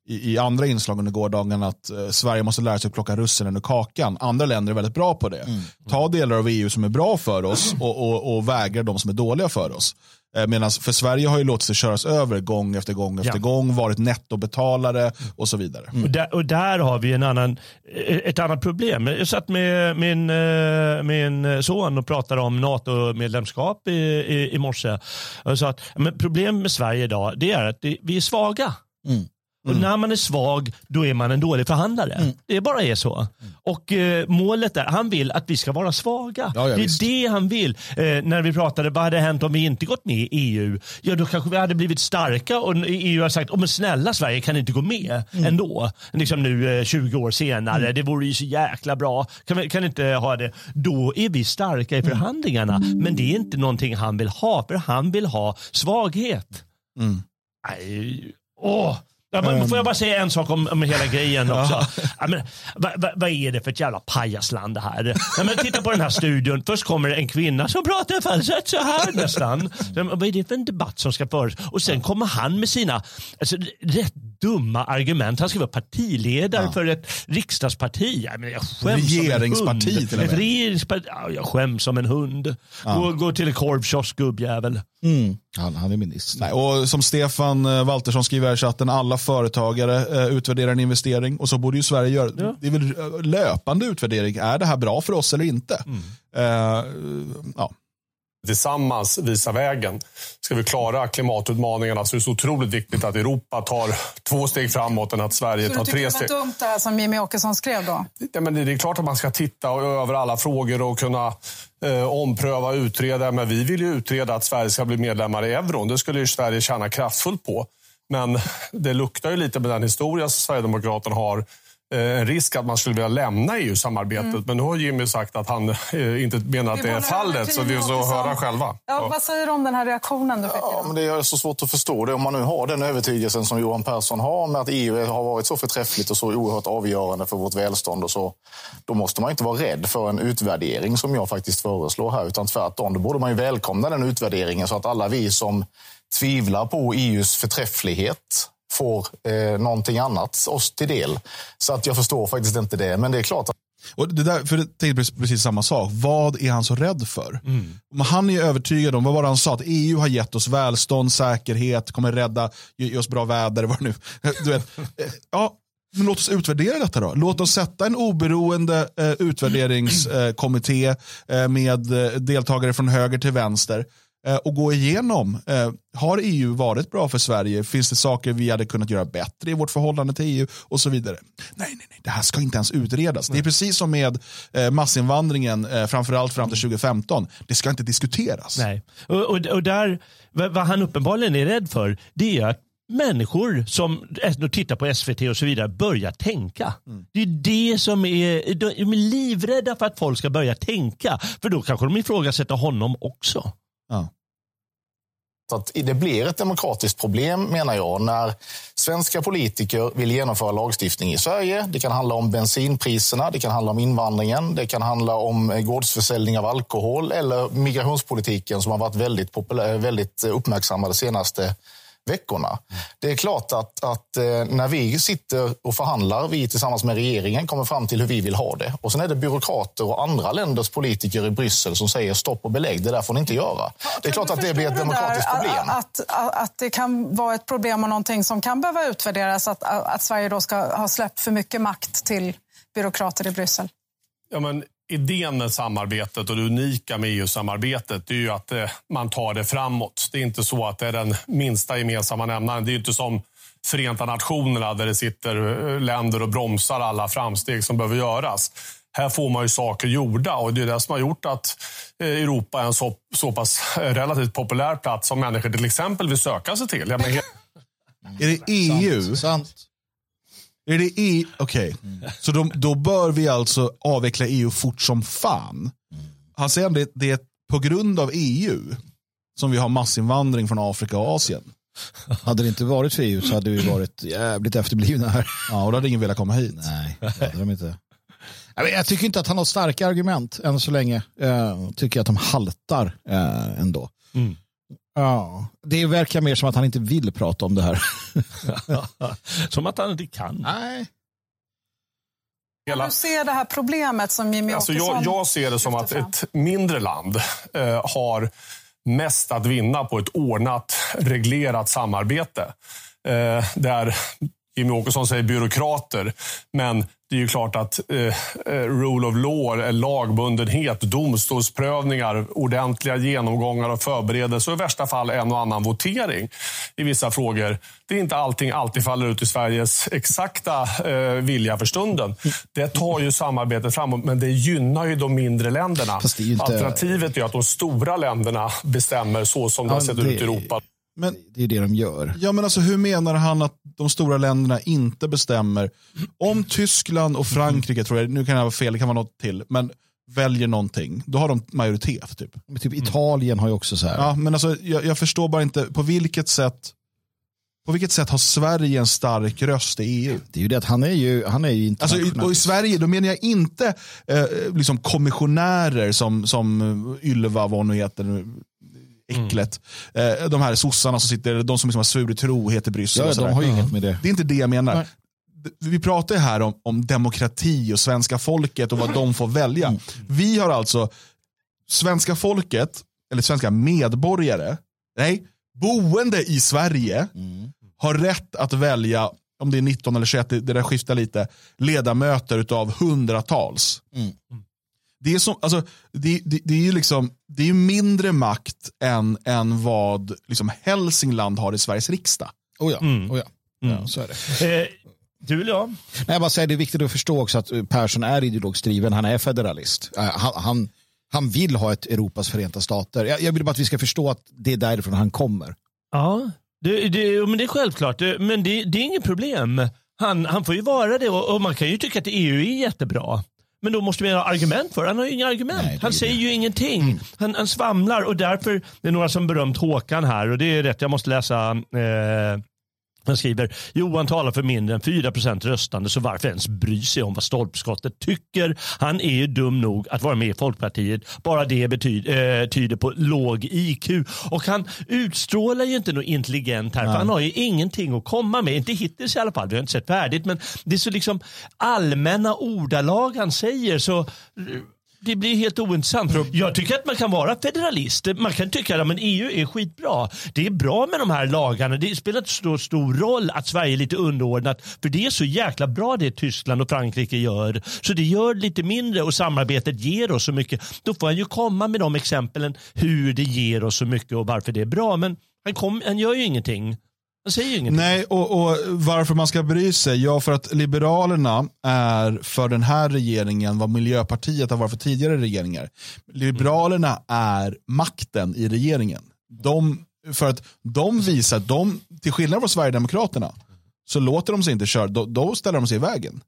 i, i andra inslag under gårdagen att eh, Sverige måste lära sig att plocka russinen ur kakan. Andra länder är väldigt bra på det. Mm. Ta delar av EU som är bra för oss och, och, och vägra de som är dåliga för oss. Eh, Medan för Sverige har ju låtit sig köras över gång efter gång efter ja. gång, varit nettobetalare och så vidare. Mm. Och, där, och, där, har vi en annan, eh, ett annat problem. Jag satt med min, eh, min son och pratade om NATO-medlemskap i, i, i morse. Och sa att men problemet med Sverige idag det är att vi är svaga. Mm. Och mm. när man är svag, då är man en dålig förhandlare. Mm. Det bara är så. Mm. Och eh, målet är, han vill att vi ska vara svaga. Ja, ja, det är visst. det han vill. Eh, när vi pratade, vad hade hänt om vi inte gått med i EU? Ja, då kanske vi hade blivit starka och EU har sagt, oh, men snälla Sverige kan inte gå med mm. ändå. Liksom nu eh, 20 år senare, mm. det vore ju så jäkla bra. Kan vi kan inte ha det? Då är vi starka i mm. förhandlingarna. Men det är inte någonting han vill ha, för han vill ha svaghet. Mm. Nej, åh. Ja, men, får jag bara säga en sak om, om hela grejen också? Ja, men, vad, vad, vad, är det för ett jävla pajasland det här? Ja, men, titta på den här studion. Först kommer en kvinna som pratar falsett så här nästan. Vad är det för en debatt som ska föras? Och sen kommer han med sina alltså, rätt dumma argument. Han ska vara partiledare ja. för ett riksdagsparti. Ja, men jag skäms Regeringsparti som en hund. Ett regeringsparti. Ja, jag skäms som en hund. Ja. Gå, gå till en korvkiosk gubbjävel. Mm. Han, han är minister. Nej, och som Stefan eh, Waltersson skriver i chatten, alla företagare eh, utvärderar en investering och så borde ju Sverige göra. Ja. Det är väl eh, löpande utvärdering. Är det här bra för oss eller inte? Mm. Eh, ja tillsammans visa vägen. Ska vi klara klimatutmaningarna så är det så otroligt viktigt att Europa tar två steg framåt än att Sverige så tar tre steg. Så du dumt det här som Jimmy Åkesson skrev då? Ja, men det är klart att man ska titta över alla frågor och kunna eh, ompröva utreda. Men vi vill ju utreda att Sverige ska bli medlemmar i euron. Det skulle ju Sverige tjäna kraftfullt på. Men det luktar ju lite med den historia som Sverigedemokraterna har en risk att man skulle vilja lämna EU-samarbetet. Mm. Men nu har Jimmy sagt att han eh, inte menar att det är fallet. Så vi får höra själva. Ja, vad säger du om den här reaktionen? Du fick ja, men det är så svårt att förstå det. Om man nu har den övertygelsen som Johan Persson har med att EU har varit så förträffligt och så oerhört avgörande för vårt välstånd. Och så, då måste man inte vara rädd för en utvärdering som jag faktiskt föreslår här. Utan tvärtom, då borde man ju välkomna den utvärderingen så att alla vi som tvivlar på EUs förträfflighet får eh, någonting annat oss till del. Så att jag förstår faktiskt inte det. Men det är klart att och det där, för det tänkte precis samma sak. Vad är han så rädd för? Mm. Han är övertygad om, vad var det han sa? Att EU har gett oss välstånd, säkerhet, kommer rädda, ge oss bra väder. Vad nu. Du vet, eh, ja, men låt oss utvärdera detta då. Låt oss sätta en oberoende eh, utvärderingskommitté eh, med eh, deltagare från höger till vänster Eh, och gå igenom. Eh, har EU varit bra för Sverige? Finns det saker vi hade kunnat göra bättre i vårt förhållande till EU? Och så vidare. Nej, nej, nej. det här ska inte ens utredas. Nej. Det är precis som med eh, massinvandringen, framförallt fram till 2015. Det ska inte diskuteras. Nej, och, och, och där, vad han uppenbarligen är rädd för, det är att människor som tittar på SVT och så vidare börjar tänka. Mm. Det är det som är, de är livrädda för att folk ska börja tänka. För då kanske de ifrågasätter honom också. Ja. Att det blir ett demokratiskt problem, menar jag, när svenska politiker vill genomföra lagstiftning i Sverige. Det kan handla om bensinpriserna, det kan handla om invandringen, det kan handla om eh, gårdsförsäljning av alkohol eller migrationspolitiken som har varit väldigt, populär, väldigt eh, uppmärksammade senaste veckorna. Det är klart att, att eh, när vi sitter och förhandlar, vi tillsammans med regeringen kommer fram till hur vi vill ha det. Och sen är det byråkrater och andra länders politiker i Bryssel som säger stopp och belägg, det där får ni inte göra. det är klart att det blir ett demokratiskt problem. Att, att, att, det kan vara ett problem och någonting som kan behöva utvärderas, att, att Sverige då ska ha släppt för mycket makt till byråkrater i Bryssel? Ja, men idén med samarbetet och det unika med EU-samarbetet är ju att eh, man tar det framåt. Det är inte så att det är den minsta gemensamma nämnaren. Det är inte som Förenta Nationerna där det sitter eh, länder och bromsar alla framsteg som behöver göras. Här får man ju saker gjorda och det är det som har gjort att eh, Europa är en så, så pass relativt populär plats som människor till exempel vill söka sig till. Menar, är det EU? Sant. Sant. Är det EU? Okej, okay. mm. så de, då bör vi alltså avveckla EU fort som fan. Han säger att det, det är på grund av EU som vi har massinvandring från Afrika och Asien. Hade det inte varit för EU så hade vi varit jävligt efterblivna här. Ja, och då hade ingen velat komma hit. Nej, det hade de inte. Jag tycker inte att han har starka argument än så länge. Jag tycker att de haltar eh, ändå. Mm. Ja, det verkar mer som att han inte vill prata om det här. som att han inte kan. Nej. Hela... Du ser det här problemet som Jimmy alltså jag, jag ser det som att ett mindre land eh, har mest att vinna på ett ordnat, reglerat samarbete. Eh, där Jimmy Åkesson säger byråkrater, men det är ju klart att eh, eh, rule of law, lagbundenhet, domstolsprövningar, ordentliga genomgångar och förberedelser och i värsta fall en och annan votering i vissa frågor. Det är inte allting alltid faller ut i Sveriges exakta eh, vilja för stunden. Det tar ju samarbetet framåt, men det gynnar ju de mindre länderna. Inte... Alternativet är att de stora länderna bestämmer så som det har sett ut i Europa. Men, det är det de gör. Ja, men alltså, hur menar han att de stora länderna inte bestämmer? Om Tyskland och Frankrike, tror jag, nu kan jag vara fel, det kan vara något till, men väljer någonting, då har de majoritet. Typ. Men typ Italien har ju också så här. Ja, men alltså, jag, jag förstår bara inte på vilket sätt på vilket sätt har Sverige en stark röst i EU? Det är ju det att han är ju, han är ju internationell. Alltså, och I Sverige då menar jag inte eh, liksom kommissionärer som, som Ylva, vad hon heter, äcklet. Mm. de här sossarna som sitter, de som liksom har svurit trohet i Bryssel. Ja, de har ju inget med det. Det är inte det jag menar. Nej. Vi pratar ju här om, om demokrati och svenska folket och vad de får välja. Mm. Vi har alltså svenska folket, eller svenska medborgare, nej, boende i Sverige mm. har rätt att välja, om det är 19 eller 21, det där skiftar lite, ledamöter av hundratals. Mm det är, som, alltså, det, det, det är ju liksom, det är mindre makt än, än vad liksom Hälsingland har i Sveriges riksdag. Oh ja, mm. oh ja. Mm. ja så är det. Eh, du eller jag? Nej, jag bara säger, det är viktigt att förstå också att Persson är ideologiskt driven. Han är federalist. Eh, han, han, han vill ha ett Europas förenta stater. Jag, jag vill bara att vi ska förstå att det är därifrån han kommer. Ja, det, det, men det är självklart. Men det, det är inget problem. Han, han får ju vara det och, och man kan ju tycka att EU är jättebra. Men då måste vi ha argument för Han har ju inga argument. Nej, han säger det. ju ingenting. Mm. Han, han, svamlar och därför, det är några som berömt Håkan här och det är rätt, jag måste läsa eh, han skriver, Johan talar för mindre än 4% röstande så varför ens bry sig om vad stolpskottet tycker? Han är ju dum nog att vara med i Folkpartiet. Bara det betyder, eh, tyder på låg IQ. Och han utstrålar ju inte något intelligent här, Nej. för han har ju ingenting att komma med. Inte hittills i alla fall, vi har inte sett färdigt. Men det är så liksom allmänna ordalag han säger. så det blir helt ointressant. Jag tycker att man kan vara federalist. Man kan tycka att EU är skitbra. Det är bra med de här lagarna. Det spelar inte så stor roll att Sverige är lite underordnat. För det är så jäkla bra det Tyskland och Frankrike gör. Så det gör lite mindre och samarbetet ger oss så mycket. Då får han ju komma med de exemplen hur det ger oss så mycket och varför det är bra. Men han, kom, han gör ju ingenting. Han säger ingenting. Nej, och, och, varför man ska bry sig? Ja, för att Liberalerna är för den här regeringen vad Miljöpartiet har varit för tidigare regeringar. Liberalerna är makten i regeringen. De för att de visar att de, till skillnad från Sverigedemokraterna, så låter de sig inte köra, då, då ställer de sig i vägen.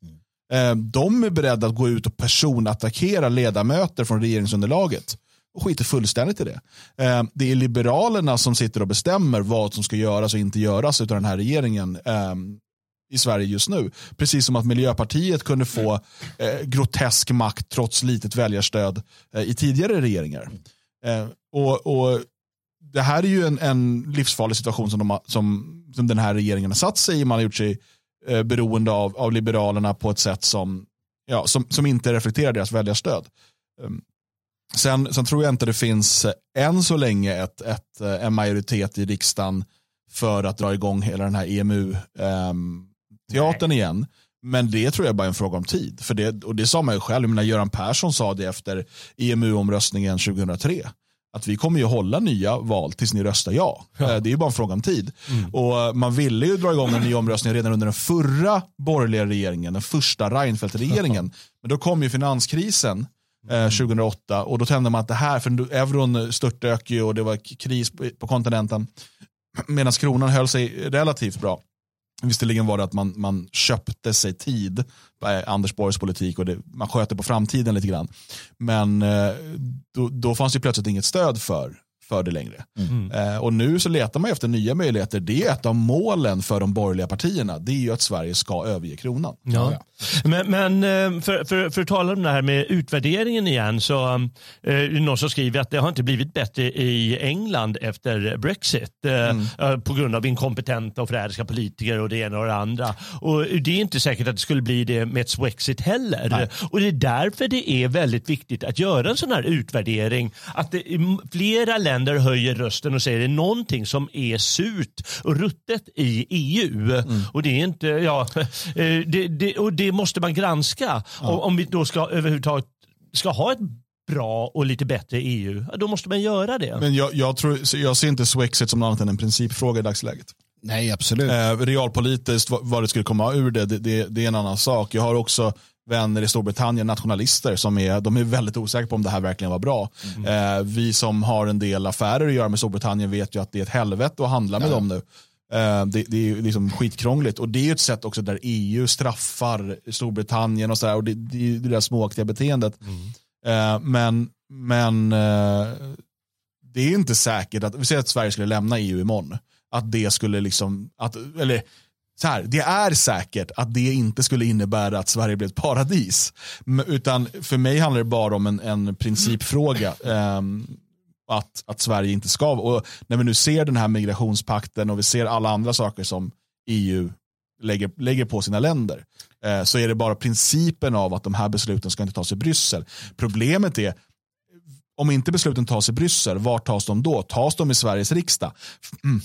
Eh, de är beredda att gå ut och personattackera ledamöter från regeringsunderlaget och skiter fullständigt i det. Eh, det är Liberalerna som sitter och bestämmer vad som ska göras och inte göras av den här regeringen eh, i Sverige just nu. Precis som att Miljöpartiet kunde få eh, grotesk makt trots litet väljarstöd eh, i tidigare regeringar. Eh, och, och Det här är ju en, en livsfarlig situation som, de som, som den här regeringen har satt sig i. Man har gjort sig eh, beroende av, av Liberalerna på ett sätt som, ja, som, som inte reflekterar deras väljarstöd. Um, sen, sen tror jag inte det finns eh, än så länge ett, ett, eh, en majoritet i riksdagen för att dra igång hela den här EMU-teatern um, igen. Men det tror jag bara är en fråga om tid. För det, och det sa man ju själv, menar, Göran Persson sa det efter EMU-omröstningen 2003 att vi kommer ju hålla nya val tills ni röstar ja. ja. Eh, det är ju bara en fråga om tid. Mm. Och Man ville ju dra igång en ny omröstning redan under den förra borgerliga regeringen, den första Reinfeldt-regeringen. Men då kom ju finanskrisen eh, 2008 mm. och då tände man att det här, för euron störtdök ju och det var kris på, kontinenten. Medan kronan höll sig relativt bra. Visserligen var det att man, man köpte sig tid på eh, Anders Borgs politik och det, man sköter på framtiden lite grann. Men eh, då, då fanns det plötsligt inget stöd för för det längre. Mm. Eh, och nu så letar man efter nya möjligheter. Det är ett av målen för de borgerliga partierna. Det är ju att Sverige ska överge kronan. Ja. Men, men eh, för, för, för att tala om det här med utvärderingen igen så eh, är det någon som skriver att det har inte blivit bättre i England efter Brexit eh, mm. Eh, på grund av inkompetenta och förrädiska politiker och det ena och det andra. Och det är inte säkert att det skulle bli det med ett Swexit heller. Nej. Och det är därför det är väldigt viktigt att göra en sån här utvärdering. Att det, flera länder länder höjer rösten och säger det är någonting som är surt och ruttet i EU. Mm. Och det är inte, ja, eh, det, det, och det måste man granska. Ja. Om vi då ska överhuvudtaget ska ha ett bra och lite bättre EU, då måste man göra det. Men jag, jag, tror, jag ser inte Swexit som något annat än en principfråga i dagsläget. Nej, absolut. Eh, realpolitiskt, vad, vad det skulle komma ur det, det, det, det, är en annan sak. Jag har också vänner i Storbritannien, nationalister, som är, de är väldigt osäkra på om det här verkligen var bra. Mm. Eh, vi som har en del affärer att göra med Storbritannien vet ju att det är ett helvete att handla med ja. dem nu. Eh, det, det, är liksom skitkrångligt och det är ett sätt också där EU straffar Storbritannien och så där, och det, det, det där småaktiga beteendet. Mm. Eh, men men eh, det är inte säkert att, vi säger att Sverige skulle lämna EU imorgon, att det skulle liksom, att, eller så här, det är säkert att det inte skulle innebära att Sverige blev ett paradis. Utan för mig handlar det bara om en, en principfråga. Um, att, att Sverige inte ska. Och när vi nu ser den här migrationspakten och vi ser alla andra saker som EU lägger, lägger på sina länder eh, så är det bara principen av att de här besluten ska inte tas i Bryssel. Problemet är om inte besluten tas i Bryssel, var tas de då? Tas de i Sveriges riksdag? Mm.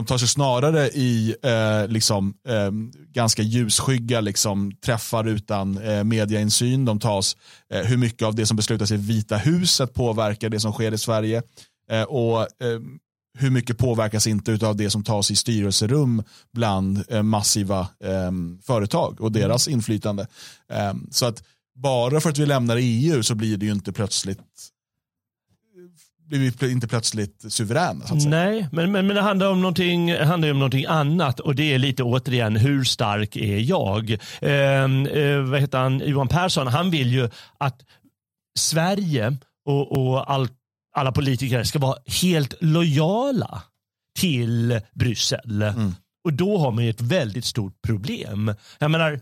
De tar sig snarare i eh, liksom, eh, ganska ljusskygga liksom, träffar utan eh, mediainsyn. De tas, eh, hur mycket av det som beslutas i Vita huset påverkar det som sker i Sverige. Eh, och eh, hur mycket påverkas inte av det som tas i styrelserum bland eh, massiva eh, företag och deras inflytande. Eh, så att bara för att vi lämnar EU så blir det ju inte plötsligt blir vi inte plötsligt suveräna. Nej, men, men, men det handlar om, någonting, handlar om någonting annat och det är lite återigen hur stark är jag? Eh, eh, vad heter han? Johan Persson, han vill ju att Sverige och, och all, alla politiker ska vara helt lojala till Bryssel. Mm. Och då har man ju ett väldigt stort problem. Jag menar,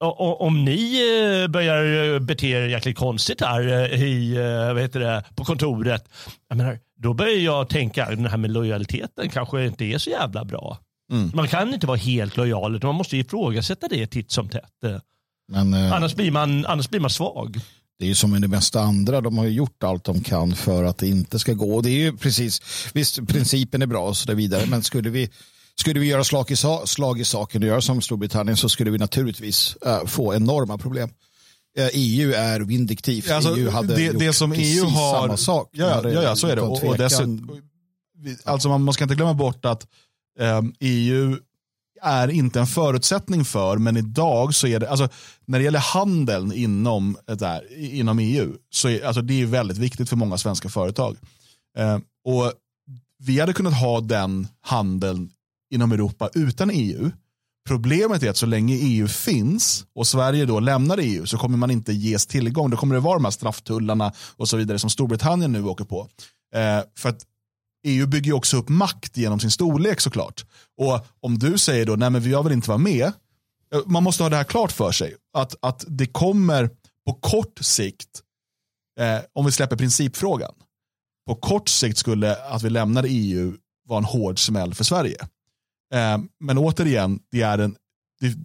om ni eh, börjar bete er jäkligt konstigt här eh, i, eh, vad heter det, på kontoret, menar, då börjar jag tänka att den här med lojaliteten kanske inte är så jävla bra. Mm. Man kan inte vara helt lojal, utan man måste ifrågasätta det titt som tätt. Men, annars, blir man, annars blir man svag. Det är ju som med det mesta andra, de har ju gjort allt de kan för att det inte ska gå. Det är ju precis, visst principen är bra och så vidare, men skulle vi skulle vi göra slag i, slag i saken och göra som Storbritannien så skulle vi naturligtvis uh, få enorma problem. Uh, eh, EU är vindiktivt. Alltså, EU hade det, gjort det som EU har, samma sak. Ja, ja, ja så är det. Och, och dessutom, alltså man, man ska inte glömma bort att ehm, EU är inte en förutsättning för, men idag så är det, alltså, när det gäller handeln inom, där, inom EU, så är alltså, det är väldigt viktigt för många svenska företag. Uh, och vi hade kunnat ha den handeln inom Europa utan EU. Problemet är att så länge EU finns och Sverige då lämnar EU så kommer man inte ges tillgång. Då kommer det vara de här strafftullarna och så vidare som Storbritannien nu åker på. Eh, för att EU bygger också upp makt genom sin storlek såklart. Och om du säger då, nej men jag vill inte vara med. Eh, man måste ha det här klart för sig. Att, att det kommer på kort sikt, eh, om vi släpper principfrågan, på kort sikt skulle att vi lämnar EU vara en hård smäll för Sverige. Eh, men återigen, det är en,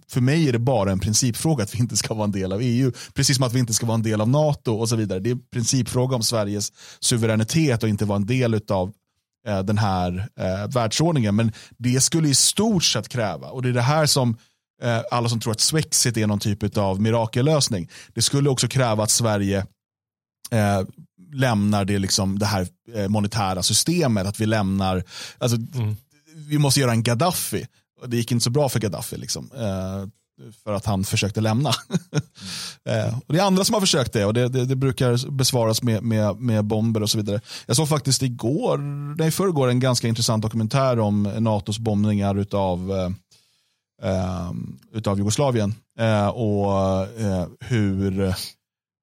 för mig är det bara en principfråga att vi inte ska vara en del av EU. Precis som att vi inte ska vara en del av NATO och så vidare. Det är en principfråga om Sveriges suveränitet och inte vara en del av eh, den här eh, världsordningen. Men det skulle i stort sett kräva, och det är det här som eh, alla som tror att Swexit är någon typ av mirakellösning. Det skulle också kräva att Sverige eh, lämnar det, liksom, det här eh, monetära systemet, att vi lämnar, alltså, mm vi måste göra en Gaddafi. och Det gick inte så bra för Gaddafi, liksom, eh, för att han försökte lämna. eh, och det är andra som har försökt det och det, det, det, brukar besvaras med, med, med bomber och så vidare. Jag såg faktiskt igår, nej förrgår, en ganska intressant dokumentär om NATOs bombningar utav eh, eh, utav Jugoslavien eh, och eh, hur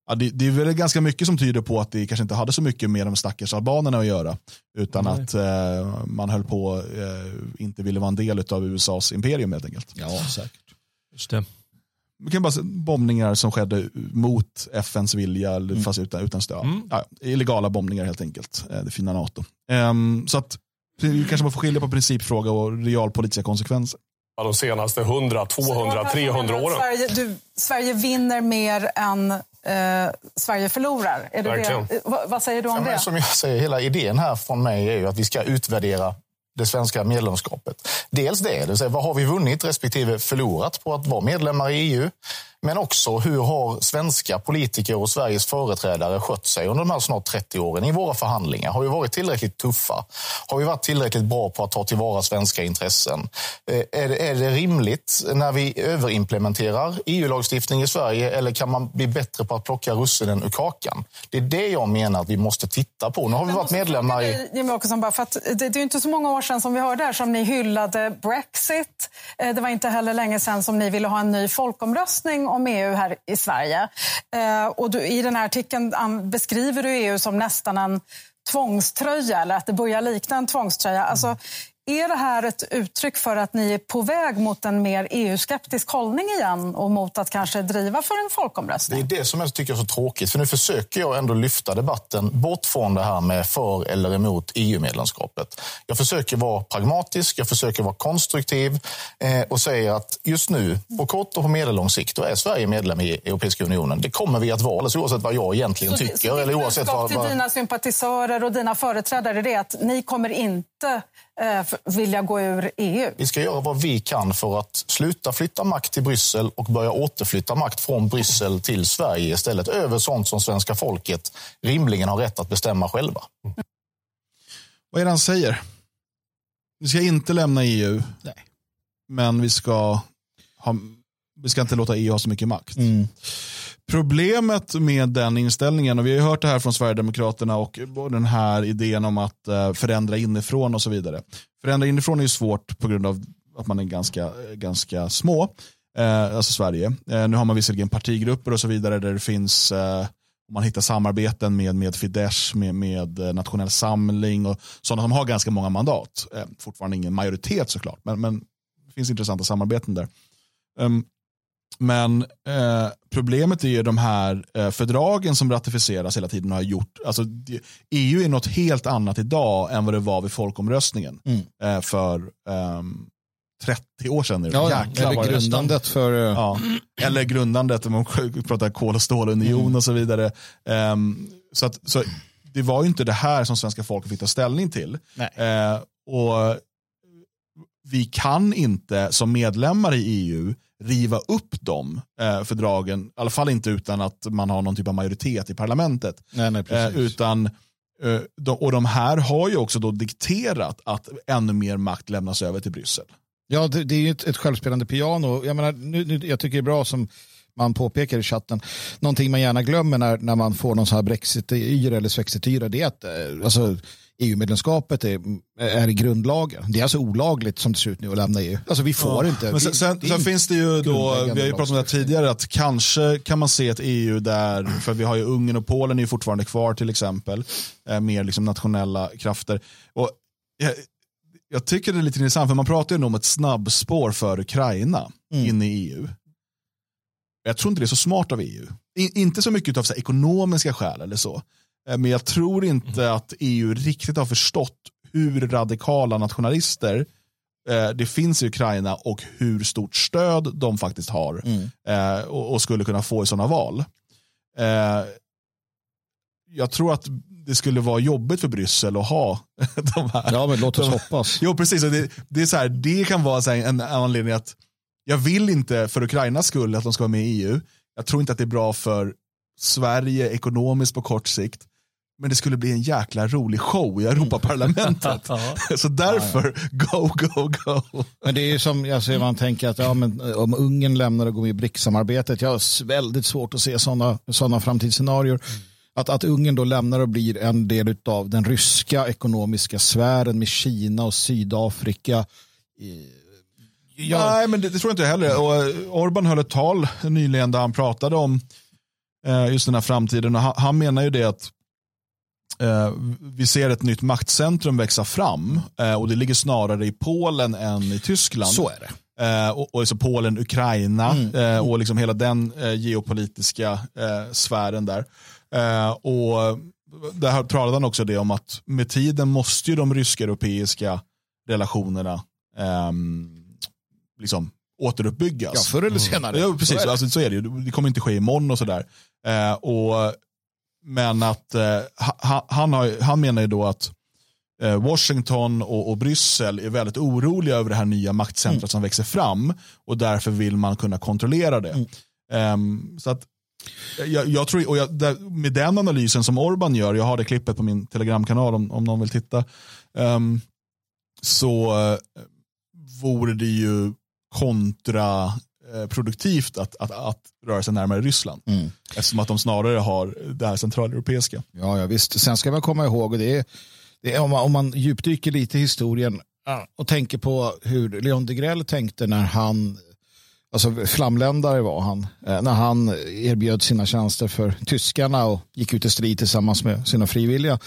Ja, det, det, är väl ganska mycket som tyder på att det kanske inte hade så mycket med de stackars albanerna att göra. Utan Nej. att eh, man höll på, eh, inte ville vara en del av USAs imperium helt enkelt. Ja, säkert. Just det. Vi kan bara se bombningar som skedde mot FNs vilja, mm. fast utan, utan stöd. Mm. Ja, illegala bombningar helt enkelt, eh, det fina NATO. Um, så att vi kanske man får skilja på principfråga och realpolitiska konsekvenser. De senaste 100, 200, 300 åren. Sverige, du, Sverige vinner mer än eh, Sverige förlorar. Är det det? Vad, vad säger du om ja, det? Som jag säger, hela idén här från mig är ju att vi ska utvärdera det svenska medlemskapet. Dels det, det vill säga, vad har vi vunnit respektive förlorat på att vara medlemmar i EU? Men också hur har svenska politiker och Sveriges företrädare skött sig under de här snart 30 åren i våra förhandlingar? Har vi varit tillräckligt tuffa? Har vi varit tillräckligt bra på att ta tillvara svenska intressen? Eh, är det, är det rimligt när vi överimplementerar EU-lagstiftning i Sverige eller kan man bli bättre på att plocka russinen ur kakan? Det är det jag menar att vi måste titta på. Nu har vi varit medlemmar i... Jimmie Åkesson, bara för att det, det är inte så många år sedan som vi hörde här som ni hyllade Brexit. Eh, det var inte heller länge sedan som ni ville ha en ny folkomröstning om EU här i Sverige. Eh, och du, I den här artikeln beskriver du EU som nästan en tvångströja, eller att det börjar likna en tvångströja. Alltså, är det här ett uttryck för att ni är på väg mot en mer EU-skeptisk hållning igen och mot att kanske driva för en folkomröstning? Det är det som jag tycker är så tråkigt. För nu försöker jag ändå lyfta debatten bort från det här med för eller emot EU-medlemskapet. Jag försöker vara pragmatisk, jag försöker vara konstruktiv eh, och säger att just nu, på kort och på medellång sikt, då är Sverige medlem i Europeiska unionen. Det kommer vi att vara, alldeles oavsett vad jag egentligen så, tycker. Så eller oavsett vad, vad... till dina sympatisörer och dina företrädare är det att ni kommer inte eh, vilja gå ur EU. Vi ska göra vad vi kan för att sluta flytta makt till Bryssel och börja återflytta makt från Bryssel till Sverige istället över sånt som svenska folket rimligen har rätt att bestämma själva. Vad är det han säger? Vi ska inte lämna EU, Nej. men vi ska, ha, vi ska inte låta EU ha så mycket makt. Mm. Problemet med den inställningen, och vi har ju hört det här från Sverigedemokraterna och den här idén om att eh, förändra inifrån och så vidare. Förändra inifrån är ju svårt på grund av att man är ganska, ganska små, eh, alltså Sverige. Eh, nu har man visserligen partigrupper och så vidare där det finns eh, man hittar samarbeten med, med Fidesz, med, med eh, Nationell Samling och sådana som har ganska många mandat. fortfarande ingen majoritet såklart, men, men det finns intressanta samarbeten där. Um, men eh, problemet är ju de här eh, fördragen som ratificeras hela tiden har gjort. Alltså, EU är något helt annat idag än vad det var vid folkomröstningen mm. eh, för 30 ehm, år sedan. Ja, eller grundandet för... Eh, ja, eller grundandet, om man pratar kol och stålunion mm. och så vidare. Um, så, att, så det var ju inte det här som svenska folket fick ta ställning till. Eh, och vi kan inte som medlemmar i EU riva upp de eh, fördragen, i alla fall inte utan att man har någon typ av majoritet i parlamentet. Nej, nej, eh, utan, eh, de, och de här har ju också då dikterat att ännu mer makt lämnas över till Bryssel. Ja, det, det är ju ett, ett självspelande piano. Jag, menar, nu, nu, jag tycker det är bra som man påpekar i chatten, någonting man gärna glömmer när, när man får någon sån här brexit-yra eller svexit-yra, det är att eh, alltså, EU-medlemskapet är, är i grundlagen. Det är alltså olagligt som det ser ut nu att lämna EU. Alltså vi får Ja. inte. Men sen, sen, sen finns det ju då, vi har ju pratat om det tidigare, att kanske kan man se ett EU där, för vi har ju Ungern och Polen är ju fortfarande kvar till exempel, eh, mer liksom nationella krafter. Och jag, jag tycker det är lite intressant, för man pratar ju nu om ett snabbspår för Ukraina Mm. in i EU. Jag tror inte det är så smart av EU. I, inte så mycket av så här, ekonomiska skäl eller så. Eh, Men jag tror inte att EU riktigt har förstått hur radikala nationalister eh, det finns i Ukraina och hur stort stöd de faktiskt har Mm. eh, och, skulle kunna få i sådana val. Jag tror att det skulle vara jobbigt för Bryssel att ha de här. Ja, men låt oss de- hoppas. Jo, precis. Det, det, är så här, det kan vara så en anledning att jag vill inte för Ukrainas skull att de ska vara med i EU. Jag tror inte att det är bra för Sverige ekonomiskt på kort sikt. Men det skulle bli en jäkla rolig show i Europaparlamentet. Ja. Så därför, go, go, go. Men det är ju som alltså, man tänker att ja, men, om Ungern lämnar och går med i BRICS-samarbetet, jag har väldigt svårt att se sådana såna framtidsscenarier. Att, att Ungern då lämnar och blir en del av den ryska ekonomiska sfären med Kina och Sydafrika. Eh, Ja, Nej, men det, det tror jag inte heller. Och eh, Orban höll ett tal nyligen där han pratade om eh, just den här framtiden. Och han, han menar ju det att vi ser ett nytt maktcentrum växa fram eh, och det ligger snarare i Polen än i Tyskland. så är det. Eh, och, och alltså Polen, Ukraina Mm. eh, och liksom hela den eh, geopolitiska eh, sfären där. Eh, och där talade han också det om att med tiden måste ju de rysk-europeiska relationerna ehm, liksom återuppbyggas. Ja, förr eller senare. Ja, Så precis. är det. Alltså, så är det. Det kommer inte ske imorgon och sådär. Eh, och, men att eh, ha, han, har, han menar ju då att eh, Washington och, och Bryssel är väldigt oroliga över det här nya maktcentret Mm. som växer fram och därför vill man kunna kontrollera det. Mm. Ehm, så att jag, jag tror, och jag, där, med den analysen som Orban gör, jag har det klippet på min telegramkanal om, om någon vill titta, ehm, så eh, vore det ju kontraproduktivt att, att, att röra sig närmare Ryssland. Mm. Eftersom att de snarare har det här centraleuropeiska. Ja, ja, visst. Sen ska man komma ihåg, och det är, det är om, man, om man djupdyker lite i historien och tänker på hur Leon Degrelle tänkte när han, alltså flamländare var han, eh, när han erbjöd sina tjänster för tyskarna och gick ut i strid tillsammans med sina frivilliga.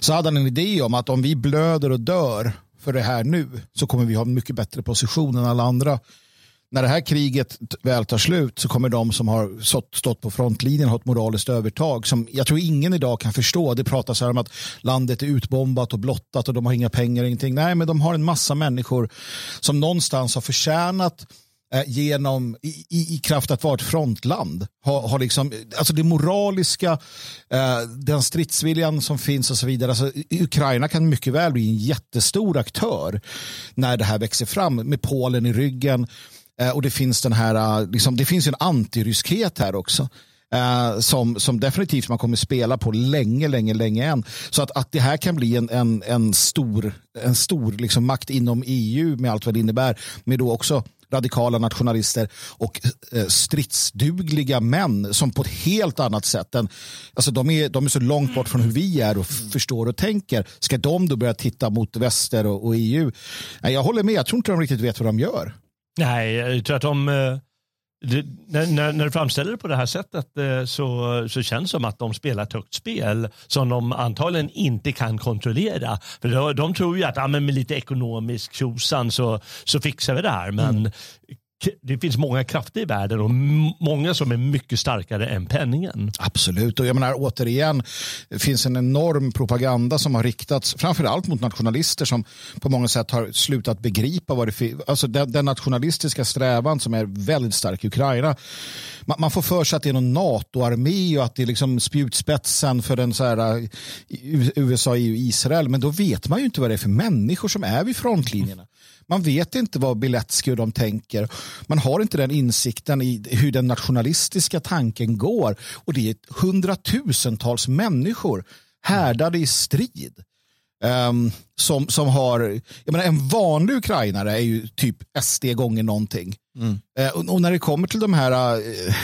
Så hade han en idé om att om vi blöder och dör för det här nu så kommer vi ha en mycket bättre position än alla andra när det här kriget väl tar slut så kommer de som har stått, på frontlinjen ha ett moraliskt övertag som jag tror ingen idag kan förstå. Det pratas här om att landet är utbombat och blottat och de har inga pengar, ingenting. Nej, men de har en massa människor som någonstans har förtjänat eh, genom, i, i, i kraft att vara ett frontland. Har, har liksom, alltså det moraliska, eh, den stridsviljan som finns och så vidare. Alltså, Ukraina kan mycket väl bli en jättestor aktör när det här växer fram med Polen i ryggen. Eh, och det finns den här, eh, liksom, det finns ju en antiryskhet här också. Eh, som, som definitivt man kommer spela på länge, länge, länge än. Så att, att det här kan bli en, en, en stor, en stor liksom makt inom EU med allt vad det innebär. Med då också radikala nationalister och eh, stridsdugliga män som på ett helt annat sätt än, alltså de är, de är så långt bort från hur vi är och mm. förstår och tänker. Ska de då börja titta mot väster och, och EU? Nej, jag håller med, jag tror inte de riktigt vet vad de gör. Nej, eh, tvärtom. Eh, det, när, när, när du framställer det på det här sättet eh, så, så känns det som att de spelar ett högt spel som de antagligen inte kan kontrollera. För de, de tror ju att ah, men med lite ekonomisk tjosan så, så fixar vi det här. Men mm det finns många krafter i världen och många som är mycket starkare än penningen. Absolut, och jag menar återigen, det finns en enorm propaganda som har riktats framförallt mot nationalister som på många sätt har slutat begripa vad det finns. Alltså den, den nationalistiska strävan som är väldigt stark i Ukraina. Man, man får för sig att det är någon NATO-armé och att det är liksom spjutspetsen för den så här, eh, USA, EU, Israel. Men då vet man ju inte vad det är för människor som är vid frontlinjerna. Man vet inte vad Biletski och de tänker. Man har inte den insikten i hur den nationalistiska tanken går. Och det är hundratusentals människor härdade i strid. Ehm, som, som har, jag menar en vanlig ukrainare är ju typ SD gånger någonting. Eh, och, och när det kommer till de här, eh,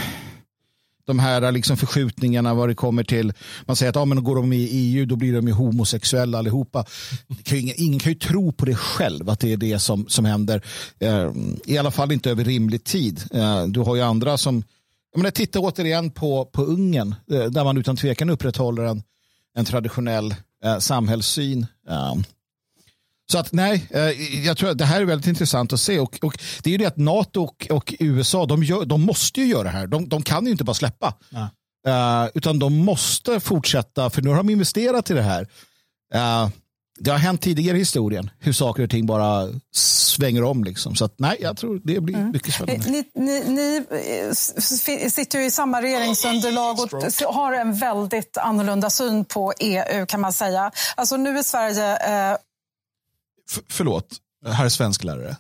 de här liksom förskjutningarna vad det kommer till, man säger att ja, men går de med i EU då blir de ju homosexuella allihopa. Kan ingen, ingen kan ju tro på det själv att det är det som, som händer. Eh, I alla fall inte över rimlig tid. Eh, du har ju andra som, jag menar, titta återigen på, på Ungern eh, där man utan tvekan upprätthåller en, en traditionell eh, samhällssyn. Eh, så att nej, eh, jag tror att det här är väldigt intressant att se. Och, och det är ju det att NATO och, och USA, de, gör, de måste ju göra det här. De, de kan ju inte bara släppa. Uh, utan de måste fortsätta, för nu har de investerat i det här. Uh, det har hänt tidigare i historien, hur saker och ting bara svänger om. Liksom. Så att, nej, jag tror det blir mm. mycket spännande. Ni, ni, ni, sitter ju i samma regeringsunderlag och har en väldigt annorlunda syn på EU kan man säga. Alltså nu är Sverige... Eh... förlåt, herr svensklärare.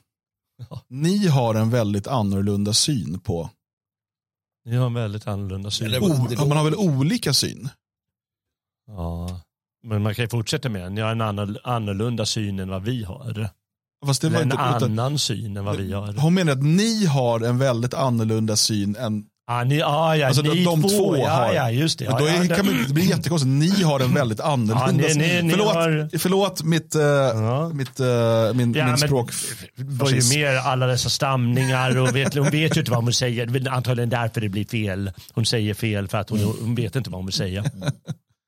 Ja. Ni har en väldigt annorlunda syn på... Ni har en väldigt annorlunda syn. O, man har väl olika syn? Ja. Men man kan ju fortsätta med den. Ni har en annorlunda syn än vad vi har. Fast det var en inte, annan syn än vad vi har. Hon menar att ni har en väldigt annorlunda syn än Ah, ni, ah, ja, alltså, ni de, två, två ja, har. Ja, just det. Ja, då är, ja, kan man, det blir jättekonstigt. Ni har en väldigt annorlunda ja, ni, ni, förlåt, har... förlåt mitt, uh, ja. mitt, uh, min, ja, min språk. Det var ju mer alla dessa stamningar och vet, hon vet ju inte vad hon säger. Det antagligen därför det blir fel. Hon säger fel för att hon, hon vet inte vad hon vill säga.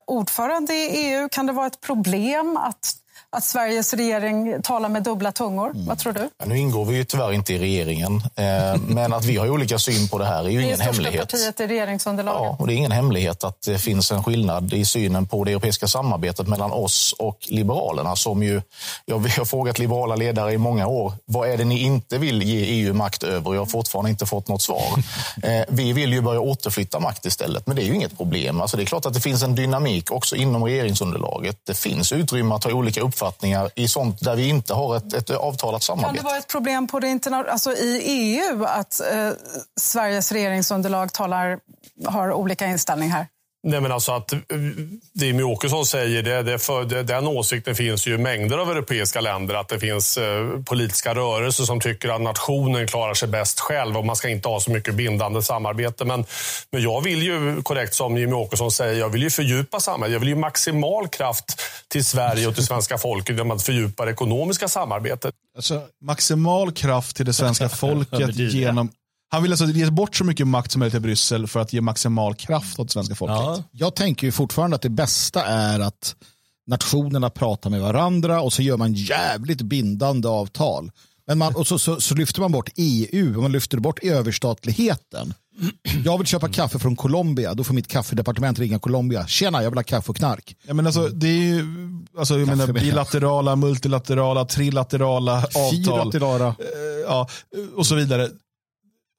ordförande i EU, kan det vara ett problem att att Sveriges regering talar med dubbla tungor. Mm. Vad tror du? Ja, nu ingår vi ju tyvärr inte i regeringen. Eh, men att vi har olika syn på det här är ju ingen hemlighet. Det är partiet i regeringsunderlaget. Ja, och det är ingen hemlighet att det finns en skillnad i synen på det europeiska samarbetet mellan oss och Liberalerna. Som ju, jag har frågat liberala ledare i många år. Vad är det ni inte vill ge EU makt över? Jag har fortfarande inte fått något svar. Eh, vi vill ju börja återflytta makt istället, men det är ju inget problem. Alltså det är klart att det finns en dynamik också inom regeringsunderlaget. Det finns utrymme att ha olika uppfattningar uppfattningar i sånt där vi inte har ett, ett avtalat samarbete. Kan det vara ett problem på det alltså i EU att eh, Sveriges regeringsunderlag talar, har olika inställning här? Nej, men alltså att det Jimmie Åkesson säger, det, det för, den åsikten finns ju i mängder av europeiska länder. Att det finns eh, politiska rörelser som tycker att nationen klarar sig bäst själv och man ska inte ha så mycket bindande samarbete. Men, men jag vill ju, korrekt som Jimmie Åkesson säger, jag vill ju fördjupa samarbetet. Jag vill ju maximal kraft till Sverige och till svenska folket genom att fördjupa det ekonomiska samarbetet. Alltså, maximal kraft till det svenska folket genom han vill alltså ge bort så mycket makt som möjligt till Bryssel för att ge maximal kraft åt svenska folket. Ja. Jag tänker ju fortfarande att det bästa är att nationerna pratar med varandra och så gör man jävligt bindande avtal. Men man, och så, så, så lyfter man bort EU och man lyfter bort överstatligheten. Jag vill köpa kaffe från Colombia, då får mitt kaffedepartement ringa Colombia. Tjena, jag vill ha kaffe och knark. Ja, men alltså, det är ju, alltså, jag menar, bilaterala, multilaterala, trilaterala avtal. Filaterala. Eh, ja, och så vidare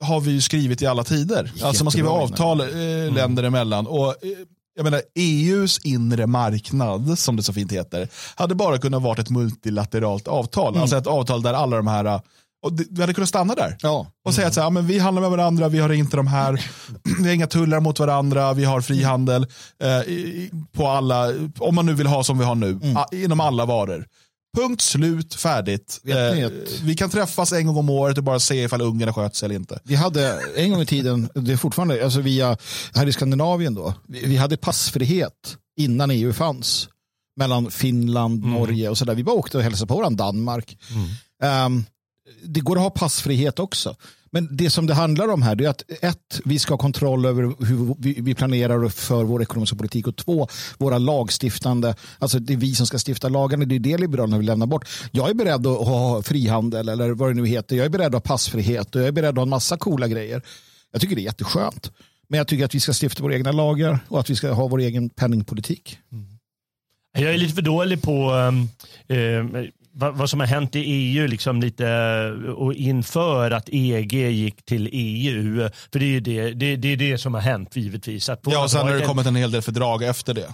har vi ju skrivit i alla tider. Jättebra, alltså man skriver avtal eh, mm. länder emellan. Och, eh, jag menar, EUs inre marknad, som det så fint heter, hade bara kunnat vara ett multilateralt avtal. Mm. Alltså ett avtal där alla de här och vi hade kunnat stanna där. Ja. Och säga att så här, men vi handlar med varandra, vi har inte de här, vi har inga tullar mot varandra, vi har frihandel eh, på alla, om man nu vill ha som vi har nu, mm. inom alla varor. Punkt slut, färdigt. Eh, vi kan träffas en gång om året och bara se ifall ungarna sköter sig eller inte. Vi hade en gång i tiden, det är fortfarande, alltså via, här i Skandinavien då, vi hade passfrihet innan EU fanns. Mellan Finland, mm. Norge och sådär. Vi bara åkte och hälsade på varandra, Danmark. Mm. Um, det går att ha passfrihet också. Men det som det handlar om här är att ett, vi ska ha kontroll över hur vi planerar för vår ekonomiska politik och två, våra lagstiftande, alltså det är vi som ska stifta lagarna, det är det Liberalerna vill lämna bort. Jag är beredd att ha frihandel eller vad det nu heter, jag är beredd att ha passfrihet och jag är beredd att ha en massa coola grejer. Jag tycker det är jätteskönt. Men jag tycker att vi ska stifta våra egna lagar och att vi ska ha vår egen penningpolitik. Mm. Jag är lite för dålig på eh, vad, vad, som har hänt i EU liksom lite och inför att EG gick till EU. För det är det, det, det, är det som har hänt givetvis. Att ja, och sen har det kommit en hel del fördrag efter det.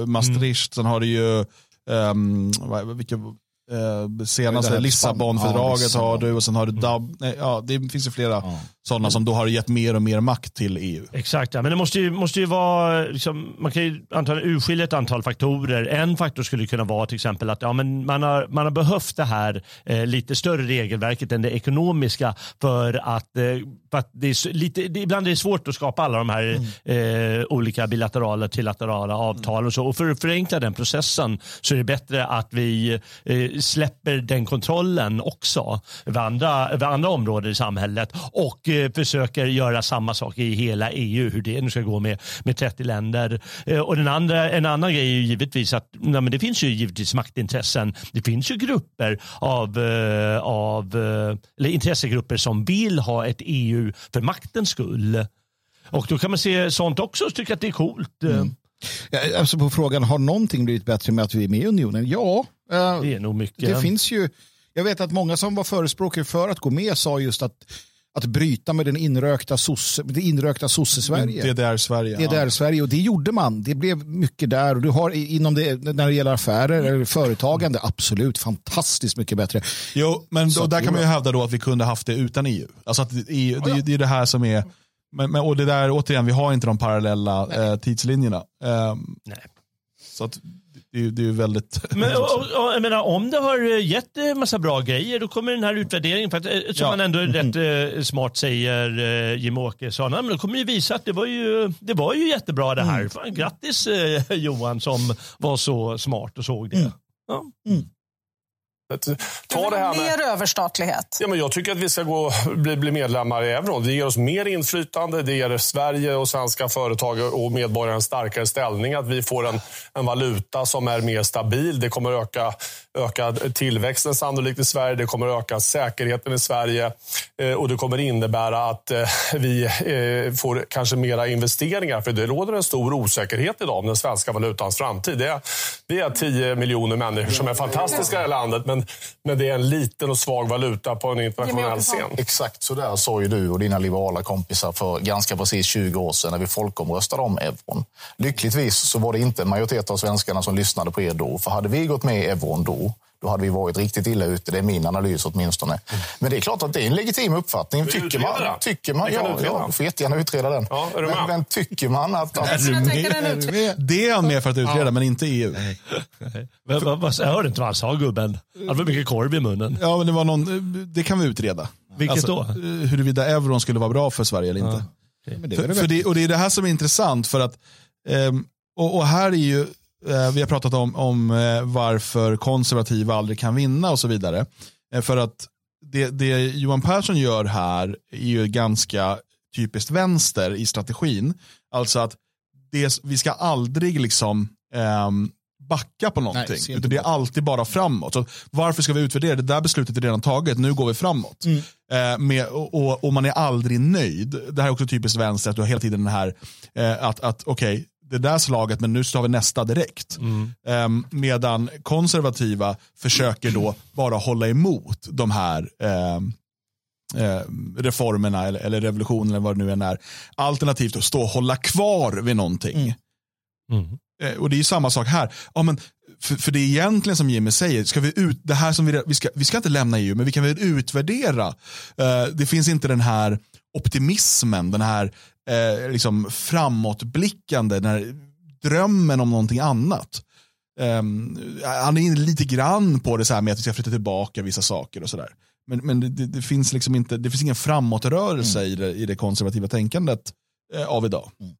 Uh, Maastricht, mm. sen har det ju um, vilka, uh, senaste Lissabonfördraget ja, har du och sen har du mm. DAB. Nej, ja, det finns ju flera. Ja. Sådana som då har gett mer och mer makt till EU. Exakt, ja. men det måste ju, måste ju vara, liksom, man kan ju antagligen urskilja ett antal faktorer. En faktor skulle kunna vara till exempel att ja, men man, har, man har behövt det här eh, lite större regelverket än det ekonomiska för att, eh, för att det är lite, det, ibland är det svårt att skapa alla de här mm. eh, olika bilaterala, trilaterala avtalen och så. Och för att förenkla den processen så är det bättre att vi eh, släpper den kontrollen också över andra, andra områden i samhället och eh, försöker göra samma sak i hela EU, hur det nu ska gå med, med 30 länder. Eh, och den andra, en annan grej är ju givetvis att ja, men det finns ju givetvis maktintressen. Det finns ju grupper av, eh, av eller intressegrupper som vill ha ett EU för maktens skull. Och då kan man se sånt också och tycka att det är coolt. Mm. Alltså på frågan, har någonting blivit bättre med att vi är med i unionen? Ja. Det är nog mycket. Det finns ju, jag vet att många som var förespråkare för att gå med sa just att att bryta med den inrökta sosse, det inrökta sosse-Sverige. Det där Sverige. Det där Sverige och det gjorde man. Det blev mycket där och du har inom det när det gäller affärer eller företagande absolut fantastiskt mycket bättre. Jo, men då, där kan man ju hävda då att vi kunde haft det utan EU. Alltså att EU, det, det är det här som är men, men, och det där återigen, vi har inte de parallella eh, tidslinjerna. Um, Nej. Så att det är, det är väldigt... Men, och, och, jag menar, om det har eh, gett en massa bra grejer då kommer den här utvärderingen, för att, eh, som ja. man ändå rätt mm. smart säger eh, Jim Åkesson, men då kommer det visa att det var ju, det var ju jättebra det här. Mm. Fan, grattis eh, Johan som var så smart och såg det. Mm. Ja. Mm. Ta det här med... Mer överstatlighet? Ja, men jag tycker att vi ska gå, bli, bli medlemmar i euron. Det ger oss mer inflytande. Det ger Sverige och svenska företag och medborgare en starkare ställning. Att vi får en, en valuta som är mer stabil. Det kommer öka, öka tillväxten sannolikt i Sverige. Det kommer öka säkerheten i Sverige. Eh, och det kommer innebära att eh, vi eh, får kanske mera investeringar. För det råder en stor osäkerhet idag om den svenska valutans framtid. Det är, vi är 10 miljoner människor som är fantastiska i landet. Men men, men det är en liten och svag valuta på en internationell scen. Exakt så där sa ju du och dina liberala kompisar för ganska precis 20 år sedan när vi folkomröstade om euron. Lyckligtvis så var det inte en majoritet av svenskarna som lyssnade på er då. För hade vi gått med i euron då, då hade vi varit riktigt illa ute. Det är min analys åtminstone. Mm. Men det är klart att det är en legitim uppfattning. Tycker man, tycker man, ja, ja, du får jättegärna utreda den. Ja, men, men, tycker man att... att det är han med för att utreda, ja. men inte EU. Nej. Men, vad, vad, jag hörde inte vad han sa, gubben. Han hade mycket korv i munnen. Ja, men det, var någon, det kan vi utreda. Vilket alltså, då? Huruvida euron skulle vara bra för Sverige eller inte. Ja. Okay. Det för, för det, och det är det här som är intressant. för att um, och, och, här är ju Eh, vi har pratat om, om eh, varför konservativa aldrig kan vinna och så vidare. Eh, för att det, det Johan Persson gör här är ju ganska typiskt vänster i strategin. Alltså att det, vi ska aldrig liksom eh, backa på någonting. Nej, utan det är alltid bara framåt. Så varför ska vi utvärdera? Det där beslutet är redan taget, nu går vi framåt. Mm. Eh, med, och, och, man är aldrig nöjd. Det här är också typiskt vänster, att du har hela tiden den här, eh, att, att okej, okay, det där slaget men nu tar vi nästa direkt. Mm. Um, medan konservativa försöker då bara hålla emot de här um, reformerna eller, eller revolutionen eller vad det nu än är. Alternativt att stå och hålla kvar vid någonting. Mm. Mm. Uh, och det är samma sak här. Ja, men för, för, det är egentligen som Jimmy säger, ska vi, ut, det här som vi, vi, ska, vi ska inte lämna EU, men vi kan väl utvärdera. Uh, det finns inte den här optimismen, den här eh, liksom framåtblickande, den här drömmen om någonting annat. Um, han är inne lite grann på det så här med att vi ska flytta tillbaka vissa saker och sådär. Men, men det, det, det, finns liksom inte, det finns ingen framåtrörelse mm. i, det, i det konservativa tänkandet eh, av idag. Mm.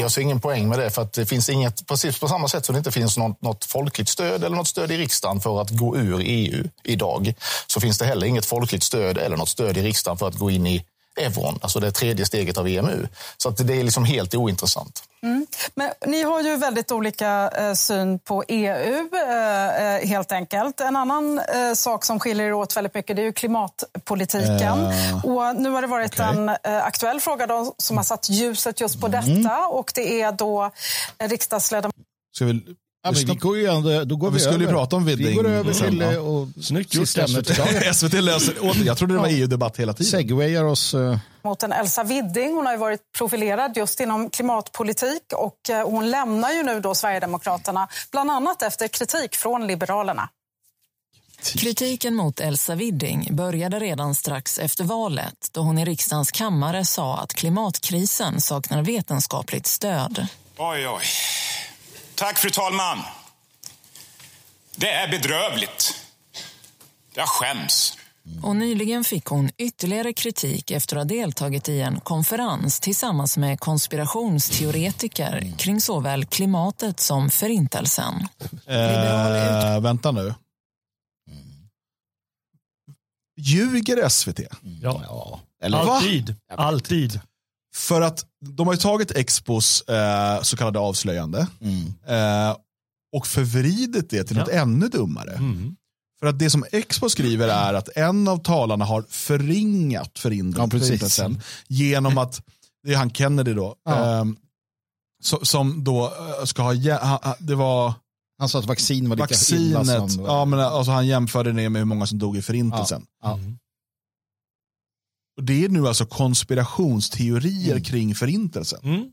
Jag ser ingen poäng med det. för att det finns inget, Precis på samma sätt som det inte finns något, något folkligt stöd eller något stöd i riksdagen för att gå ur EU idag så finns det heller inget folkligt stöd eller något stöd i riksdagen för att gå in i euron, alltså det tredje steget av EMU. Så att det är liksom helt ointressant. Mm. Men ni har ju väldigt olika eh, syn på EU, eh, eh, helt enkelt. En annan eh, sak som skiljer er åt väldigt mycket det är ju klimatpolitiken. Och nu har det varit okay. en eh, aktuell fråga då, som har satt ljuset just på mm. detta. Och det är då riksdagsledamot... Ska vi Ja, men vi går ju ändå, då går vi, vi skulle över. prata om Widding. Vi går över till mm. och Snyggt gjort SVT. SVT löser, jag trodde det var EU-debatt hela tiden. Segwayar oss. Uh... Mot en Elsa Widding. Hon har varit profilerad just inom klimatpolitik och uh, hon lämnar ju nu då Sverigedemokraterna bland annat efter kritik från Liberalerna. Kritiken mot Elsa Widding började redan strax efter valet då hon i riksdagens kammare sa att klimatkrisen saknar vetenskapligt stöd. Oj, oj. Tack, fru talman. Det är bedrövligt. Jag skäms. Och nyligen fick hon ytterligare kritik efter att ha deltagit i en konferens tillsammans med konspirationsteoretiker kring såväl klimatet som förintelsen. Eh, vänta nu. Ljuger SVT? Ja. Eller? Alltid. Alltid. För att de har ju tagit Expos eh, så kallade avslöjande Mm. eh, och förvridit det till Ja. något ännu dummare. Mm. För att det som Expo skriver är att en av talarna har förringat Ja, förintelsen förintelsen genom att, det är han Kennedy då, Ja. eh, so, som då eh, ska ha, det var Han sa att vaccin var lika illa vaccinet, som... ja, men alltså han jämförde det med hur många som dog i förintelsen. Ja. Och det är nu alltså konspirationsteorier kring förintelsen. Mm.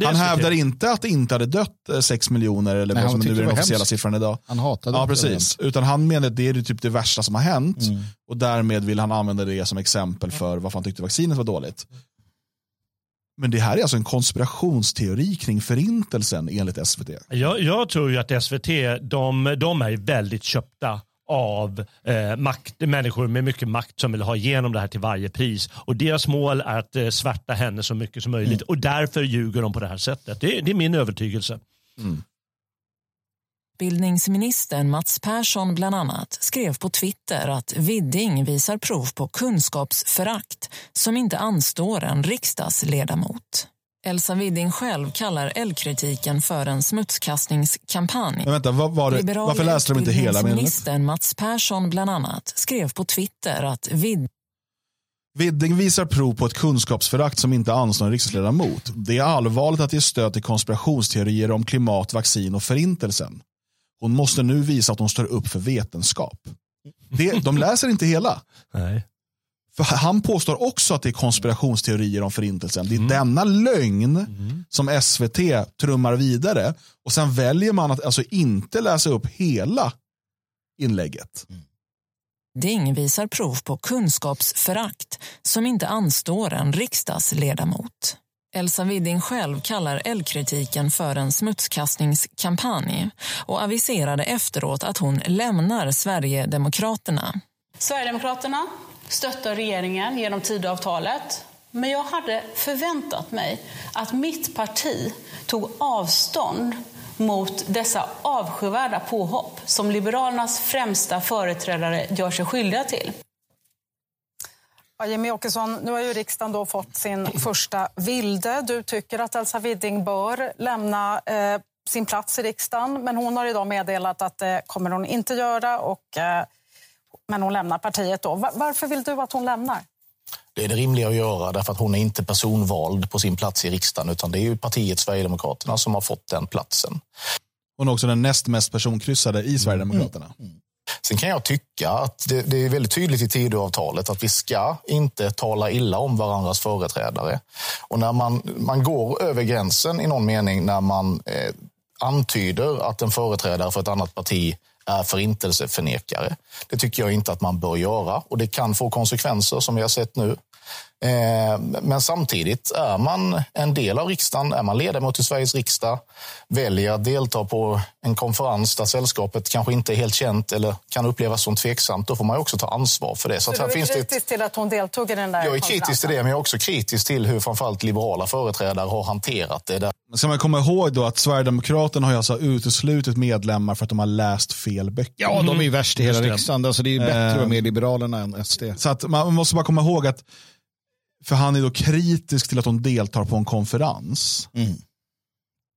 Det är Han hävdar inte att det inte hade dött eh, 6 miljoner eller Nej, vad som nu är det den officiella hemskt. siffran idag. Han hatade Ja, det. precis. Utan han menar att det är typ det värsta som har hänt Mm. och därmed vill han använda det som exempel för varför han tyckte vaccinet var dåligt. Men det här är alltså en konspirationsteori kring förintelsen enligt SVT. Jag, jag tror ju att SVT, de, de är väldigt köpta av eh, makt, människor med mycket makt som vill ha igenom det här till varje pris. Och deras mål är att eh, svärta henne så mycket som möjligt. Och därför ljuger de på det här sättet. Det, det är min övertygelse. Utbildningsministern Mats Persson bland annat skrev på Twitter att Widding visar prov på kunskapsförakt som inte anstår en riksdagsledamot. Elsa Widding själv kallar L-kritiken för en smutskastningskampanj. Men vänta, vad var det, varför läste de inte hela meningen? Mats Persson bland annat skrev på Twitter att Widding Widding visar prov på ett kunskapsförakt som inte anstår en riksdagsledamot. Det är allvarligt att ge stöd till konspirationsteorier om klimat, vaccin och förintelsen. Hon måste nu visa att hon står upp för vetenskap. Det, de läser inte hela. Nej. För han påstår också att det är konspirationsteorier om förintelsen. Det är denna lögn som SVT trummar vidare och sen väljer man att alltså inte läsa upp hela inlägget. Ding visar prov på kunskapsförakt som inte anstår en riksdagsledamot. Elsa Widding själv kallar L-kritiken för en smutskastningskampanj och aviserade efteråt att hon lämnar Sverigedemokraterna. Sverigedemokraterna stöttar regeringen genom Tidöavtalet. Men jag hade förväntat mig att mitt parti tog avstånd mot dessa avskyvärda påhopp som Liberalernas främsta företrädare gör sig skyldiga till. Ja, Jimmy Åkesson, nu har ju riksdagen då fått sin första vilde. Du tycker att Elsa Widding bör lämna eh, sin plats i riksdagen men hon har idag meddelat att det kommer hon inte göra. Och, eh, men hon lämnar partiet. då. Va- Varför vill du att hon lämnar? Det är det rimliga att göra därför att hon är inte personvald på sin plats i riksdagen utan det är ju partiet Sverigedemokraterna som har fått den platsen. Hon är också den näst mest personkryssade i Sverigedemokraterna. Sen kan jag tycka att det, det är väldigt tydligt i Tidöavtalet att vi ska inte tala illa om varandras företrädare. Och när man, man går över gränsen i någon mening när man eh, antyder att en företrädare för ett annat parti är förintelseförnekare. Det tycker jag inte att man bör göra och det kan få konsekvenser som vi har sett nu. Eh, Men samtidigt är man en del av riksdagen, är man ledamot i Sveriges riksdag, väljer att delta på en konferens där sällskapet kanske inte är helt känt eller kan upplevas som tveksamt, då får man också ta ansvar för det. Så att du är finns det ett kritisk till att hon deltog i den där jag är kritisk till det, men jag är också kritisk till hur framförallt liberala företrädare har hanterat det. Där Men Ska man komma ihåg då att Sverigedemokraterna har alltså uteslutit medlemmar för att de har läst fel böcker. Ja, de är ju värst i hela riksdagen. Alltså, det är ju bättre att vara Eh, med Liberalerna än SD. Så att man måste bara komma ihåg att, för han är då kritisk till att hon deltar på en konferens. Mm.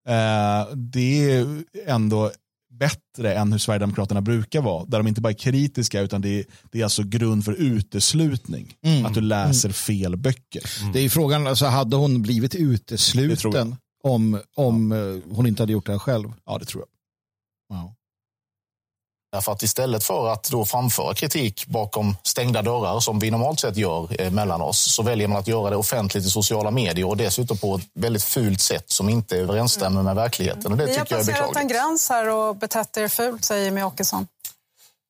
Eh, det är ändå bättre än hur Sverigedemokraterna brukar vara. Där de inte bara är kritiska utan det är, det är alltså grund för uteslutning. Mm. Att du läser fel böcker. Det är frågan, alltså, hade hon blivit utesluten om, om eh, hon inte hade gjort det här själv? Ja, det tror jag. Wow. Därför att istället för att då framföra kritik bakom stängda dörrar som vi normalt sett gör eh, mellan oss så väljer man att göra det offentligt i sociala medier och dessutom på ett väldigt fult sätt som inte överensstämmer med verkligheten. Och det Ni har tycker jag är passerat en beklagligt. gräns här och betett er fult, säger Jimmy Åkesson.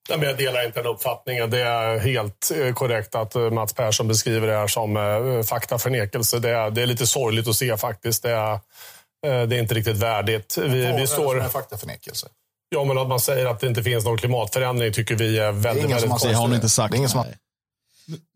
Nej, jag delar inte den uppfattningen. Det är helt eh, korrekt att eh, Mats Persson beskriver det här som faktaförnekelse. Det är, det är lite sorgligt att se faktiskt. Det är, det är inte riktigt värdigt. Vi, Vad är vi det står... som är faktaförnekelse? Ja, men att man säger att det inte finns någon klimatförändring tycker vi är väldigt, väldigt har Det har hon konstigt. inte sagt. Det är ingen som har...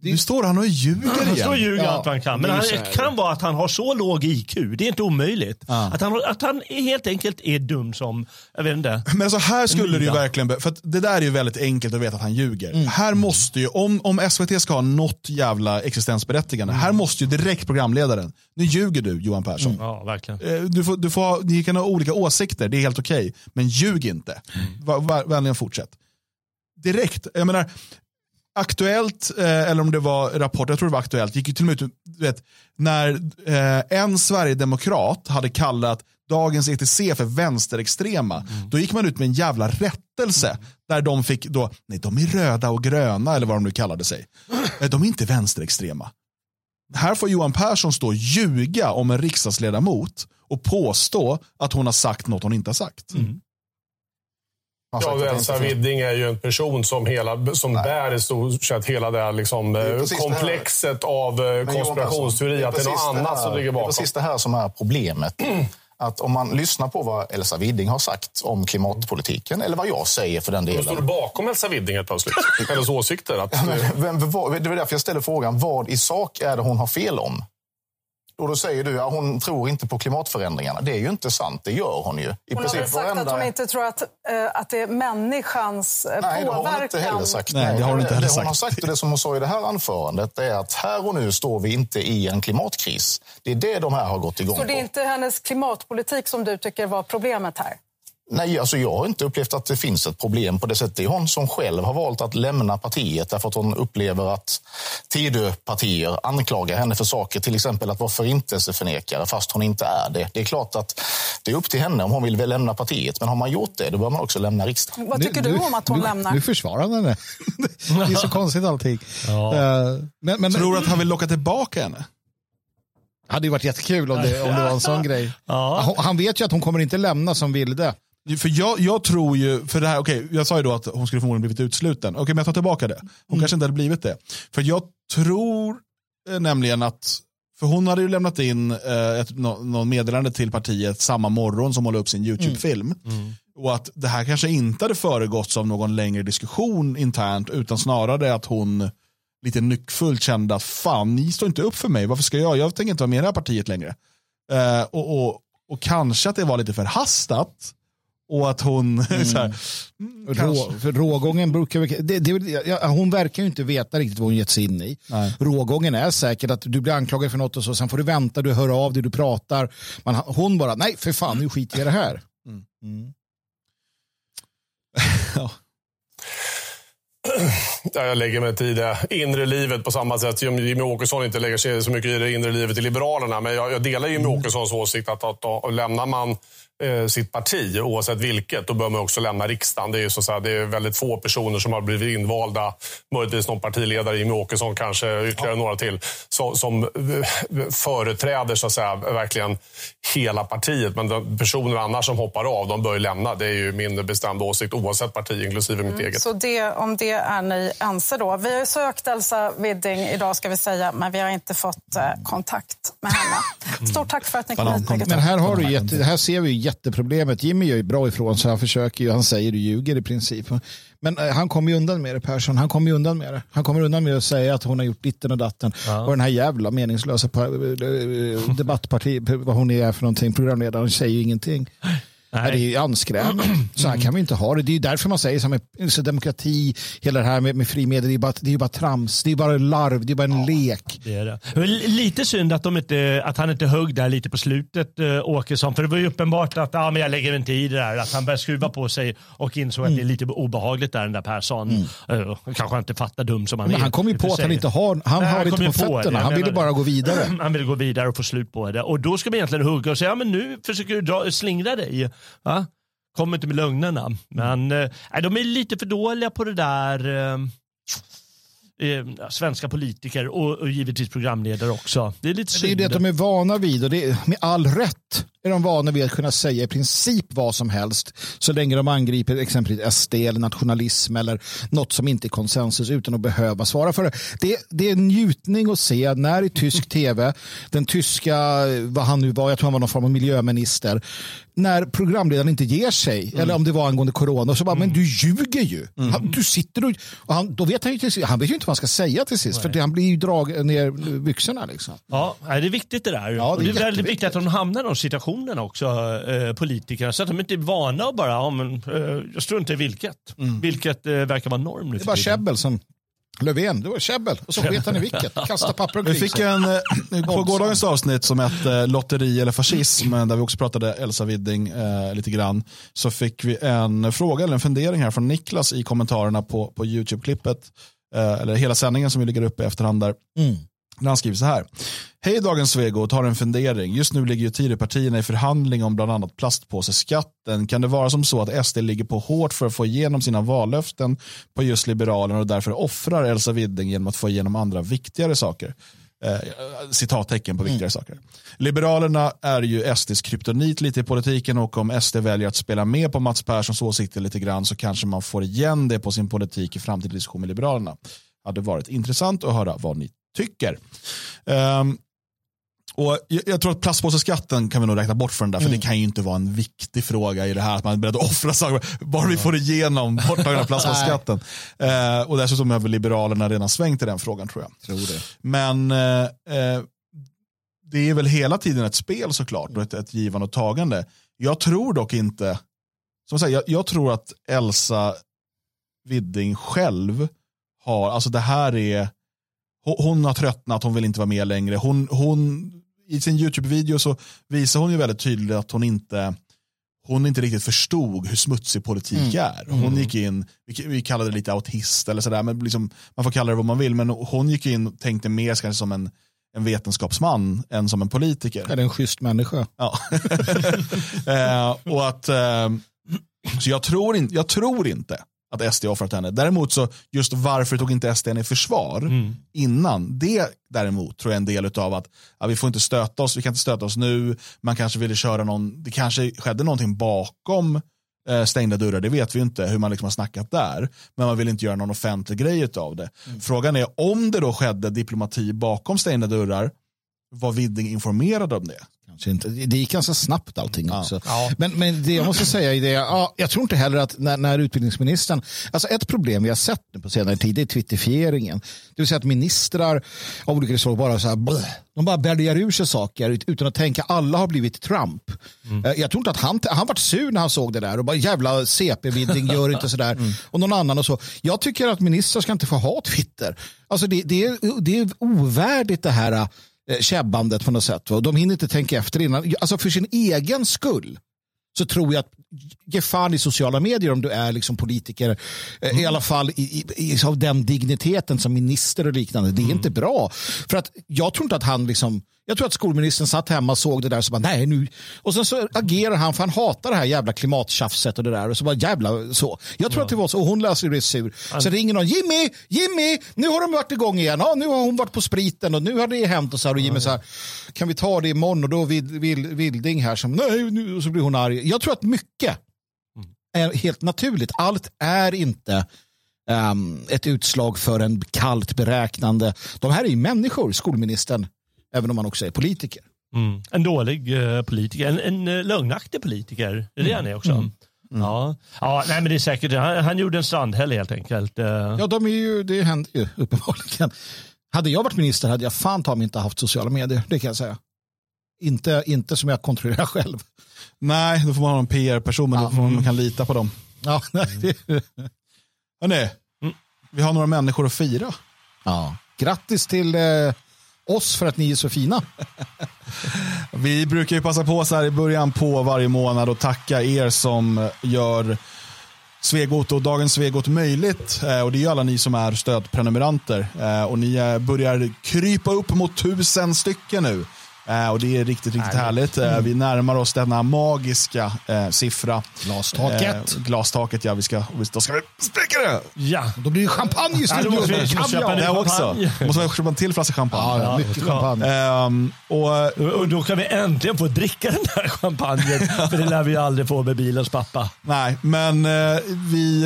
Nu står han och ljuger Han står och igen. ljuger Ja, allt han kan. det Men han, det kan vara att han har så låg IQ. Det är inte omöjligt. Ja. Att, han, att han helt enkelt är dum som, jag vet inte. Men alltså här skulle det ju verkligen, för att det där är ju väldigt enkelt att veta att han ljuger. Här måste ju, om, om SVT ska ha något jävla existensberättigande, här måste ju direkt programledaren, nu ljuger du Johan Persson. Ja, verkligen. Eh, Du får, du får ha, ni kan ha olika åsikter, det är helt okej. Men ljug inte. Va, vänligen fortsätt. Direkt, jag menar, Aktuellt, eh, eller om det var Rapport, jag tror det var Aktuellt, gick ju till och med ut, vet, när eh, en Sverigedemokrat hade kallat dagens ETC för vänsterextrema, då gick man ut med en jävla rättelse. Där de fick då, nej de är röda och gröna eller vad de nu kallade sig. Eh, De är inte vänsterextrema. Här får Johan Persson stå och ljuga om en riksdagsledamot och påstå att hon har sagt något hon inte har sagt. Sagt Ja, det Elsa Widding är ju en person som, hela, som bär i stort sett hela det här liksom, Det eh, precis det komplexet av eh, konspirationsteori. Att det är något det annat här- som ligger Det är bakom. precis det här som är problemet. Att om man lyssnar på vad Elsa Widding har sagt om klimatpolitiken, eller vad jag säger för den delen. står du bakom Elsa Widding helt plötsligt? Hennes åsikter? Att, Ja, men, vem, det var därför jag ställer frågan, vad i sak är det hon har fel om? Och då säger du att hon tror inte på klimatförändringarna. Det är ju inte sant, det gör hon ju. I Hon har princip väl sagt varenda- att hon inte tror att, eh, att det är människans eh, Nej, det har påverkan. hon inte heller sagt. Nej, det har hon inte heller det hon har sagt. sagt och det som hon sa i det här anförandet är att här och nu står vi inte i en klimatkris. Det är det de här har gått igång Så det är på. inte hennes klimatpolitik som du tycker var problemet här? Nej, alltså jag har inte upplevt att det finns ett problem på det sättet. Det är hon som själv har valt att lämna partiet därför att hon upplever att Tidöpartier anklagar henne för saker, till exempel att vara förintelseförnekare fast hon inte är det. Det är klart att det är upp till henne om hon vill lämna partiet, men har man gjort det, då bör man också lämna riksdagen. Vad tycker du om att hon nu, lämnar? Nu försvarar han henne. Det är så konstigt allting. Ja. Eh, Men, men, Tror du att han vill locka tillbaka henne? Det hade ju varit jättekul om det, om det var en sån grej. Ja. Han- Han vet ju att hon kommer inte lämna som Vilde. För jag, jag tror ju, för det här, okej, jag sa ju då att hon skulle förmodligen blivit utsluten. Okej, men jag tar tillbaka det. Hon kanske inte hade blivit det. För jag tror eh, nämligen att, för hon hade ju lämnat in eh, ett, nå, någon meddelande till partiet samma morgon som hon la upp sin YouTube-film. Och att det här kanske inte hade föregåtts av någon längre diskussion internt, utan snarare att hon lite nyckfullt kände att fan, ni står inte upp för mig, varför ska jag? Jag tänker inte vara med i det här partiet längre. Eh, och, och, och kanske att det var lite förhastat. Och att hon, så här, mm, Rå, rågången brukar... Det, det, ja, hon verkar ju inte veta riktigt vad hon gett sig in i. Nej. Rågången är säkert att du blir anklagad för något och så, sen får du vänta, du hör av dig, du pratar. Man, hon bara, nej för fan nu skiter jag i det här. Ja. Ja, jag lägger mig i det inre livet på samma sätt som Jimmy Åkesson inte lägger sig så mycket i det inre livet i Liberalerna. Men jag, jag delar Jimmy Åkessons åsikt att, att, att lämnar man eh, sitt parti, oavsett vilket, då bör man också lämna riksdagen. Det är, ju så att säga, det är väldigt få personer som har blivit invalda, möjligtvis någon partiledare, Jimmy Åkesson kanske, ytterligare några till, så, som eh, företräder så att säga, verkligen hela partiet. Men de personer annars som hoppar av, de bör ju lämna. Det är ju min bestämda åsikt, oavsett parti, inklusive mitt eget. Så det, om det är ni ense då. Vi har sökt Elsa Widding idag ska vi säga, men vi har inte fått eh, kontakt med henne. Stort tack för att ni kom hit. Men här, har du jätte, här ser vi ju jätteproblemet. Jimmy gör ju bra ifrån sig. Han försöker ju, han säger du ljuger i princip. Men eh, han kommer ju undan med det Persson. Han kommer ju undan med det. Han kommer undan med att säga att hon har gjort ditten och datten. Och den här jävla meningslösa pa- eh, debattparti, vad hon är för någonting, programledaren säger ju ingenting. Nej. Det är ju anskrämligt. Så här kan vi inte ha det. Det är ju därför man säger så här med så demokrati, hela det här med, med fri media, det är, bara, det är ju bara trams, det är bara larv, det är bara en lek. Det är det. Lite synd att, de inte, att han inte högg där lite på slutet, äh, Åkesson. För det var ju uppenbart att ah, men jag lägger inte i det där. Att han började skruva på sig och insåg att det är lite obehagligt där, den där Persson. Uh, kanske inte fattar dum som han Men är. han kom ju på att han inte har, han Nej, har han inte på fötterna. Han ville bara gå vidare. Han ville gå vidare och få slut på det. Och då ska man egentligen hugga och säga, ja men nu försöker du dra, slingra dig. Va? Kommer inte med lögnerna. Men eh, de är lite för dåliga på det där. Eh, eh, svenska politiker och, och givetvis programledare också. Det är lite Det är synd. det de är vana vid och det är med all rätt. Är de vana vid att kunna säga i princip vad som helst så länge de angriper exempelvis SD eller nationalism eller något som inte är konsensus utan att behöva svara för det. Det, det är en njutning att se när i tysk tv, den tyska, vad han nu var, jag tror han var någon form av miljöminister, när programledaren inte ger sig, Mm. eller om det var angående corona, så bara, men du ljuger ju. Han, du sitter och, och han, då vet han ju till han vet ju inte vad han ska säga till sist, för det, han blir ju drag ner byxorna liksom. Ja, nej, det är viktigt det där. Ja, och det det är väldigt viktigt att de hamnar i de situationerna också, eh, politikerna. Så att de inte är vana och bara, ja, men, eh, jag struntar i vilket. Vilket eh, verkar vara norm nu Det är bara käbbel som Löfven, det var käbbel. Och så vet han i vilket. Kasta papper Vi omkring fick en, eh, på gårdagens avsnitt som hette lotteri eller fascism, där vi också pratade Elsa Widding eh, lite grann, så fick vi en fråga eller en fundering här från Niklas i kommentarerna på, på YouTube-klippet, eh, eller hela sändningen som vi lägger upp i efterhand där. Mm. När han skriver så här. Hej dagens Svegot, har en fundering. Just nu ligger ju Tidöpartierna i förhandling om bland annat plastpåseskatten. Kan det vara som så att SD ligger på hårt för att få igenom sina vallöften på just Liberalerna och därför offrar Elsa Widding genom att få igenom andra viktigare saker? Eh, citattecken på viktigare saker. Liberalerna är ju SDs kryptonit lite i politiken och om SD väljer att spela med på Mats Perssons åsikter lite grann så kanske man får igen det på sin politik i framtida diskussion med Liberalerna. Hade varit intressant att höra vad ni tycker. Ehm, och jag, tror att plastpåseskatten kan vi nog räkna bort från den där, för det kan ju inte vara en viktig fråga i det här att man är beredd att offra saker, bara vi får igenom borttagandet av plastpåseskatten. Eh, och dessutom har väl Liberalerna redan svängt i den frågan tror jag. Tror det. Men eh, eh, det är väl hela tiden ett spel såklart och ett, ett givande och tagande. Jag tror dock inte, som sagt, jag, jag tror att Elsa Widding själv har, alltså det här är, hon, har tröttnat, hon vill inte vara med längre. Hon, hon, I sin YouTube-video så visar hon ju väldigt tydligt att hon inte hon inte riktigt förstod hur smutsig politik är. Hon gick in, vi, kallar det lite autist eller sådär, men liksom, man får kalla det vad man vill, men hon gick in och tänkte mer kanske som en, en vetenskapsman än som en politiker. Är det en schysst människa? Ja. eh, och att, eh, så jag tror, in, jag tror inte att SD offrat henne. Däremot så, just varför tog inte SD henne i försvar innan, det däremot tror jag är en del av att ja, vi får inte stöta oss, vi kan inte stöta oss nu, man kanske ville köra någon, det kanske skedde någonting bakom eh, stängda dörrar, det vet vi inte hur man liksom har snackat där, men man vill inte göra någon offentlig grej av det. Frågan är om det då skedde diplomati bakom stängda dörrar, var Widding informerad om det? Kanske inte. Det gick ganska snabbt allting också. Men, men det jag måste säga är det, ja, jag tror inte heller att när, när utbildningsministern, alltså ett problem vi har sett nu på senare tid är twittifieringen. Det vill säga att ministrar av olika slag bara så här, bleh, de bara bälgar ur sig saker ut- utan att tänka alla har blivit Trump. Eh, Jag tror inte att han, han vart sur när han såg det där och bara jävla CP-vidding gör inte sådär. Och någon annan och så. Jag tycker att ministrar ska inte få ha Twitter. Alltså det, det, är, det är ovärdigt det här käbbandet på något sätt. va. De hinner inte tänka efter innan. Alltså för sin egen skull så tror jag att ge fan i sociala medier om du är liksom politiker. eh, I alla fall i, i, i, av den digniteten som minister och liknande. Det är inte bra. För att jag tror inte att han liksom jag tror att skolministern satt hemma och såg det där och så bara nej nu. Och sen så agerar han för han hatar det här jävla klimattjafset och det där och så bara jävla så. Jag tror att det var så och hon läser det sur. Så ringer någon Jimmy, Jimmy, nu har de varit igång igen. Ja, nu har hon varit på spriten och nu har det hänt och så här och Jimmy så här kan vi ta det imorgon och då vill, vill, Vilding här som nej nu och så blir hon arg. Jag tror att mycket är helt naturligt. Allt är inte ehm, ett utslag för en kallt beräknande. De här är ju människor, skolministern, även om man också är politiker. Mm. En dålig eh, politiker, en, en uh, lögnaktig politiker. Det är det han är också. Ja. ja, nej men det är säkert, han, han gjorde en strandhäll helt enkelt. Eh, Ja, de är ju, det händer ju uppenbarligen. Hade jag varit minister hade jag fan ta mig inte haft sociala medier, det kan jag säga. Inte, inte som jag kontrollerar själv. Nej, då får man ha en PR-person, men då får man, man kan lita på dem. Ja, nej, det, Hörrni, vi har några människor att fira. ja. Grattis till eh, oss för att ni är så fina. Vi brukar ju passa på så här i början på varje månad och tacka er som gör Svegot och dagens Svegot möjligt. Eh, och det är ju alla ni som är stödprenumeranter. Eh, och ni eh, börjar krypa upp mot tusen stycken nu. Eh, och det är riktigt, riktigt härligt. Eh, vi närmar oss denna magiska eh, siffra. Glastaket. Eh, glastaket, ja. Vi ska, vi- då ska vi spräcka det! Ja. Då blir det champagne i Ja, då måste vi studion. köpa Det också. champagne. måste vi köpa en till flaska champagne. Ja, mycket champagne. Ehm, och Och då kan vi äntligen få dricka den här champagnen. För det lär vi ju aldrig få med bilens pappa. Nej, men eh, vi...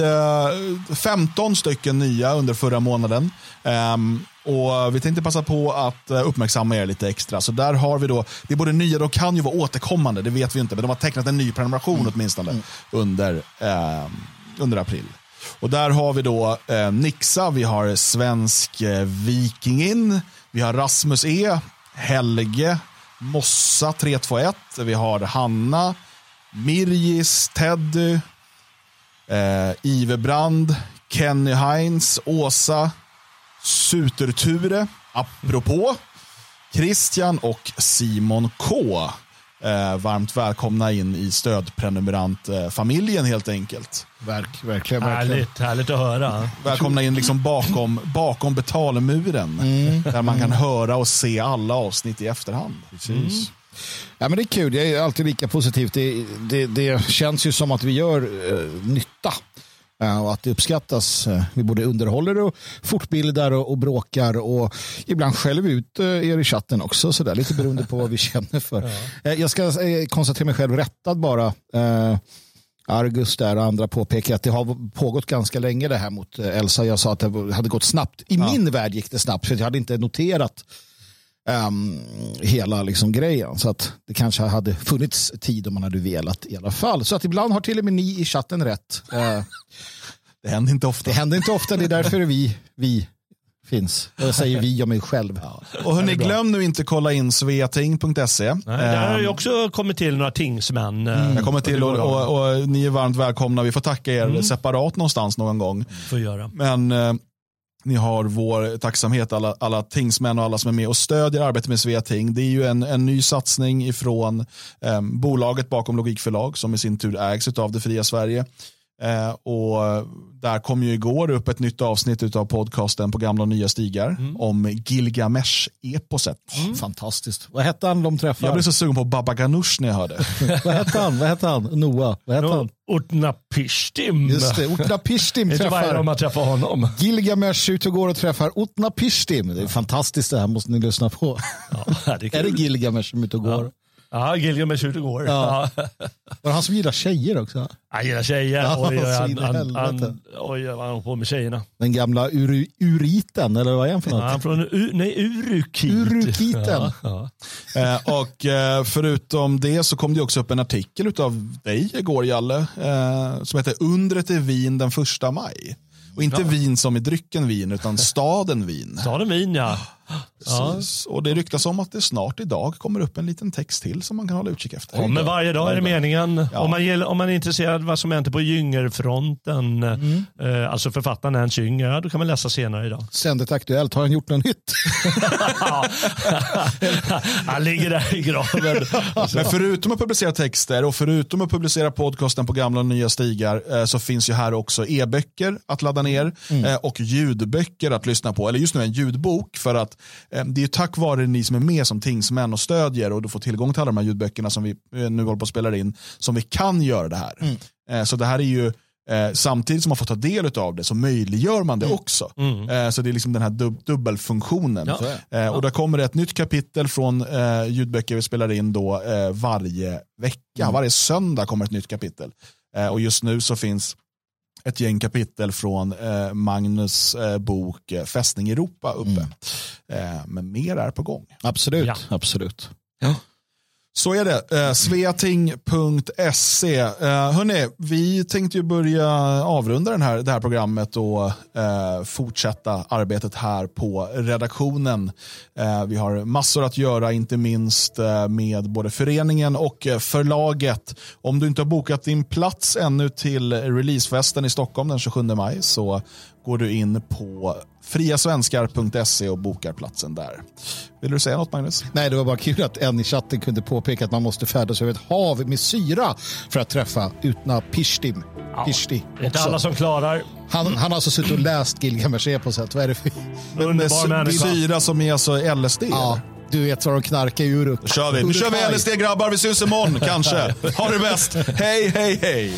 Eh, 15 stycken nya under förra månaden. Ehm, och Vi tänkte passa på att eh, uppmärksamma er lite extra. Så där har vi då, det är både nya, de kan ju vara återkommande, det vet vi inte. Men de har tecknat en ny prenumeration åtminstone under, ehm, under april. Och där har vi då eh, Nixa, vi har Svensk eh, Vikingin, vi har Rasmus E, Helge, Mossa 321, vi har Hanna, Mirgis, Teddy, eh, Ivebrand, Kenny Heinz, Åsa, Suterture, apropå, Christian och Simon K. Eh, varmt välkomna in i stödprenumerantfamiljen helt enkelt. Verk, verkligen, verkligen. Härligt, härligt att höra. Välkomna in liksom bakom, bakom betalmuren. Där man kan höra och se alla avsnitt i efterhand. Precis. Ja, men det är kul, det är alltid lika positivt. Det, det, det känns ju som att vi gör eh, nytta. Eh, och att det uppskattas. Eh, vi både underhåller och fortbildar och, och bråkar och ibland skäller ut eh, er i chatten också. Så där, lite beroende på vad vi känner för. Eh, jag ska konstatera mig själv rättad bara. Argus där och andra påpekar att det har pågått ganska länge det här mot Elsa. Jag sa att det hade gått snabbt. I min värld gick det snabbt för jag hade inte noterat ehm, hela liksom grejen. Så att det kanske hade funnits tid om man hade velat i alla fall. Så att ibland har till och med ni i chatten rätt. Eh, Det händer inte ofta. det händer inte ofta, det är därför vi, vi finns. Jag säger vi om mig själv. Och hörni, glöm nu inte kolla in sveating.se. Där har ju Ehm, också kommit till några tingsmän. eh, Jag kommer till och, och, och ni är varmt välkomna. Vi får tacka er separat någonstans någon gång. Får göra. Men eh, ni har vår tacksamhet alla, alla tingsmän och alla som är med och stödjer arbetet med Sveating. Det är ju en, en ny satsning ifrån eh, bolaget bakom Logikförlag som i sin tur ägs av det fria Sverige. Eh, och där kom ju igår upp ett nytt avsnitt av podcasten på gamla och nya stigar om Gilgamesh-eposet. Fantastiskt. Vad hette han de träffar? Jag blev så sugen på Baba Ganoush när jag hörde. Vad hette han? Vad hette han? Noah? Vad hette han? Utnapishtim. Just det, Utnapishtim Inte varje träffar gång man träffar honom. Gilgamesh ut och går och träffar Utnapishtim. Det är fantastiskt det här, måste ni lyssna på. Ja, det är Är det. Gilgamesh som är ute och går? Ja, Gilgamesh ut och går. Ja. Ja. Var det han som gillar tjejer också? Han gillar tjejer. Ja, Oj, han, han, han, vad han håller på med tjejerna. Den gamla ur, uriten, eller vad är han för Ja, något? han är från U- nej, Urukit. Urukiten. Ja, ja. Eh, och eh, förutom det så kom det också upp en artikel av dig igår, Jalle, eh, som heter Undret i Wien den första maj. Och inte vin som i drycken vin, utan staden Wien. Staden Wien, ja. Ja. Och det ryktas om att det snart idag kommer upp en liten text till som man kan hålla utkik efter. Kommer varje dag är det meningen. Ja. Om, man gillar, om man är intresserad av vad som händer på Gyngerfronten, Mm. eh, alltså författaren Ernst Jünger, ja, då kan man läsa senare idag. Ständigt aktuellt. Har han gjort något nytt? Han ligger där i graven. Men förutom att publicera texter och förutom att publicera podcasten på gamla och nya stigar eh, så finns ju här också e-böcker att ladda ner eh, och ljudböcker att lyssna på. Eller just nu en ljudbok för att eh, det är ju tack vare ni som är med som tingsmän och stödjer och du får tillgång till alla de här ljudböckerna som vi eh, nu håller på att spela in som vi kan göra det här. Eh, så det här är ju Eh, samtidigt som man får ta del av det så möjliggör man det också. Eh, så det är liksom den här dub dubbelfunktionen. Ja. Eh, och där kommer det ett nytt kapitel från eh, ljudböcker vi spelar in då eh, varje vecka. Varje söndag kommer ett nytt kapitel. Eh, och just nu så finns ett gäng kapitel från eh, Magnus eh, bok eh, Fästning Europa uppe. Eh, men mer är på gång. Absolut. Ja. Absolut. Så är det. Eh, Sveating.se. Eh, hörni, vi tänkte ju börja avrunda den här, det här programmet och eh, fortsätta arbetet här på redaktionen. Eh, vi har massor att göra, inte minst eh, med både föreningen och förlaget. Om du inte har bokat din plats ännu till releasefesten i Stockholm den 27 maj så går du in på friasvenskar.se och bokar platsen där. Vill du säga något Magnus? Nej, det var bara kul att en i chatten kunde påpeka att man måste färdas över ett hav med syra för att träffa Utna Pishtim. Pishti Det är inte alla som klarar. han, han har alltså suttit och läst Gilgamesh eposet. Vad är det för... Underbar människa. syra som är alltså LSD? Ja, Du vet vad de knarkar i Uruk. Då kör vi. Nu kör vi. LSD grabbar, vi syns imorgon kanske. Ha det bäst. Hej, hej, hej.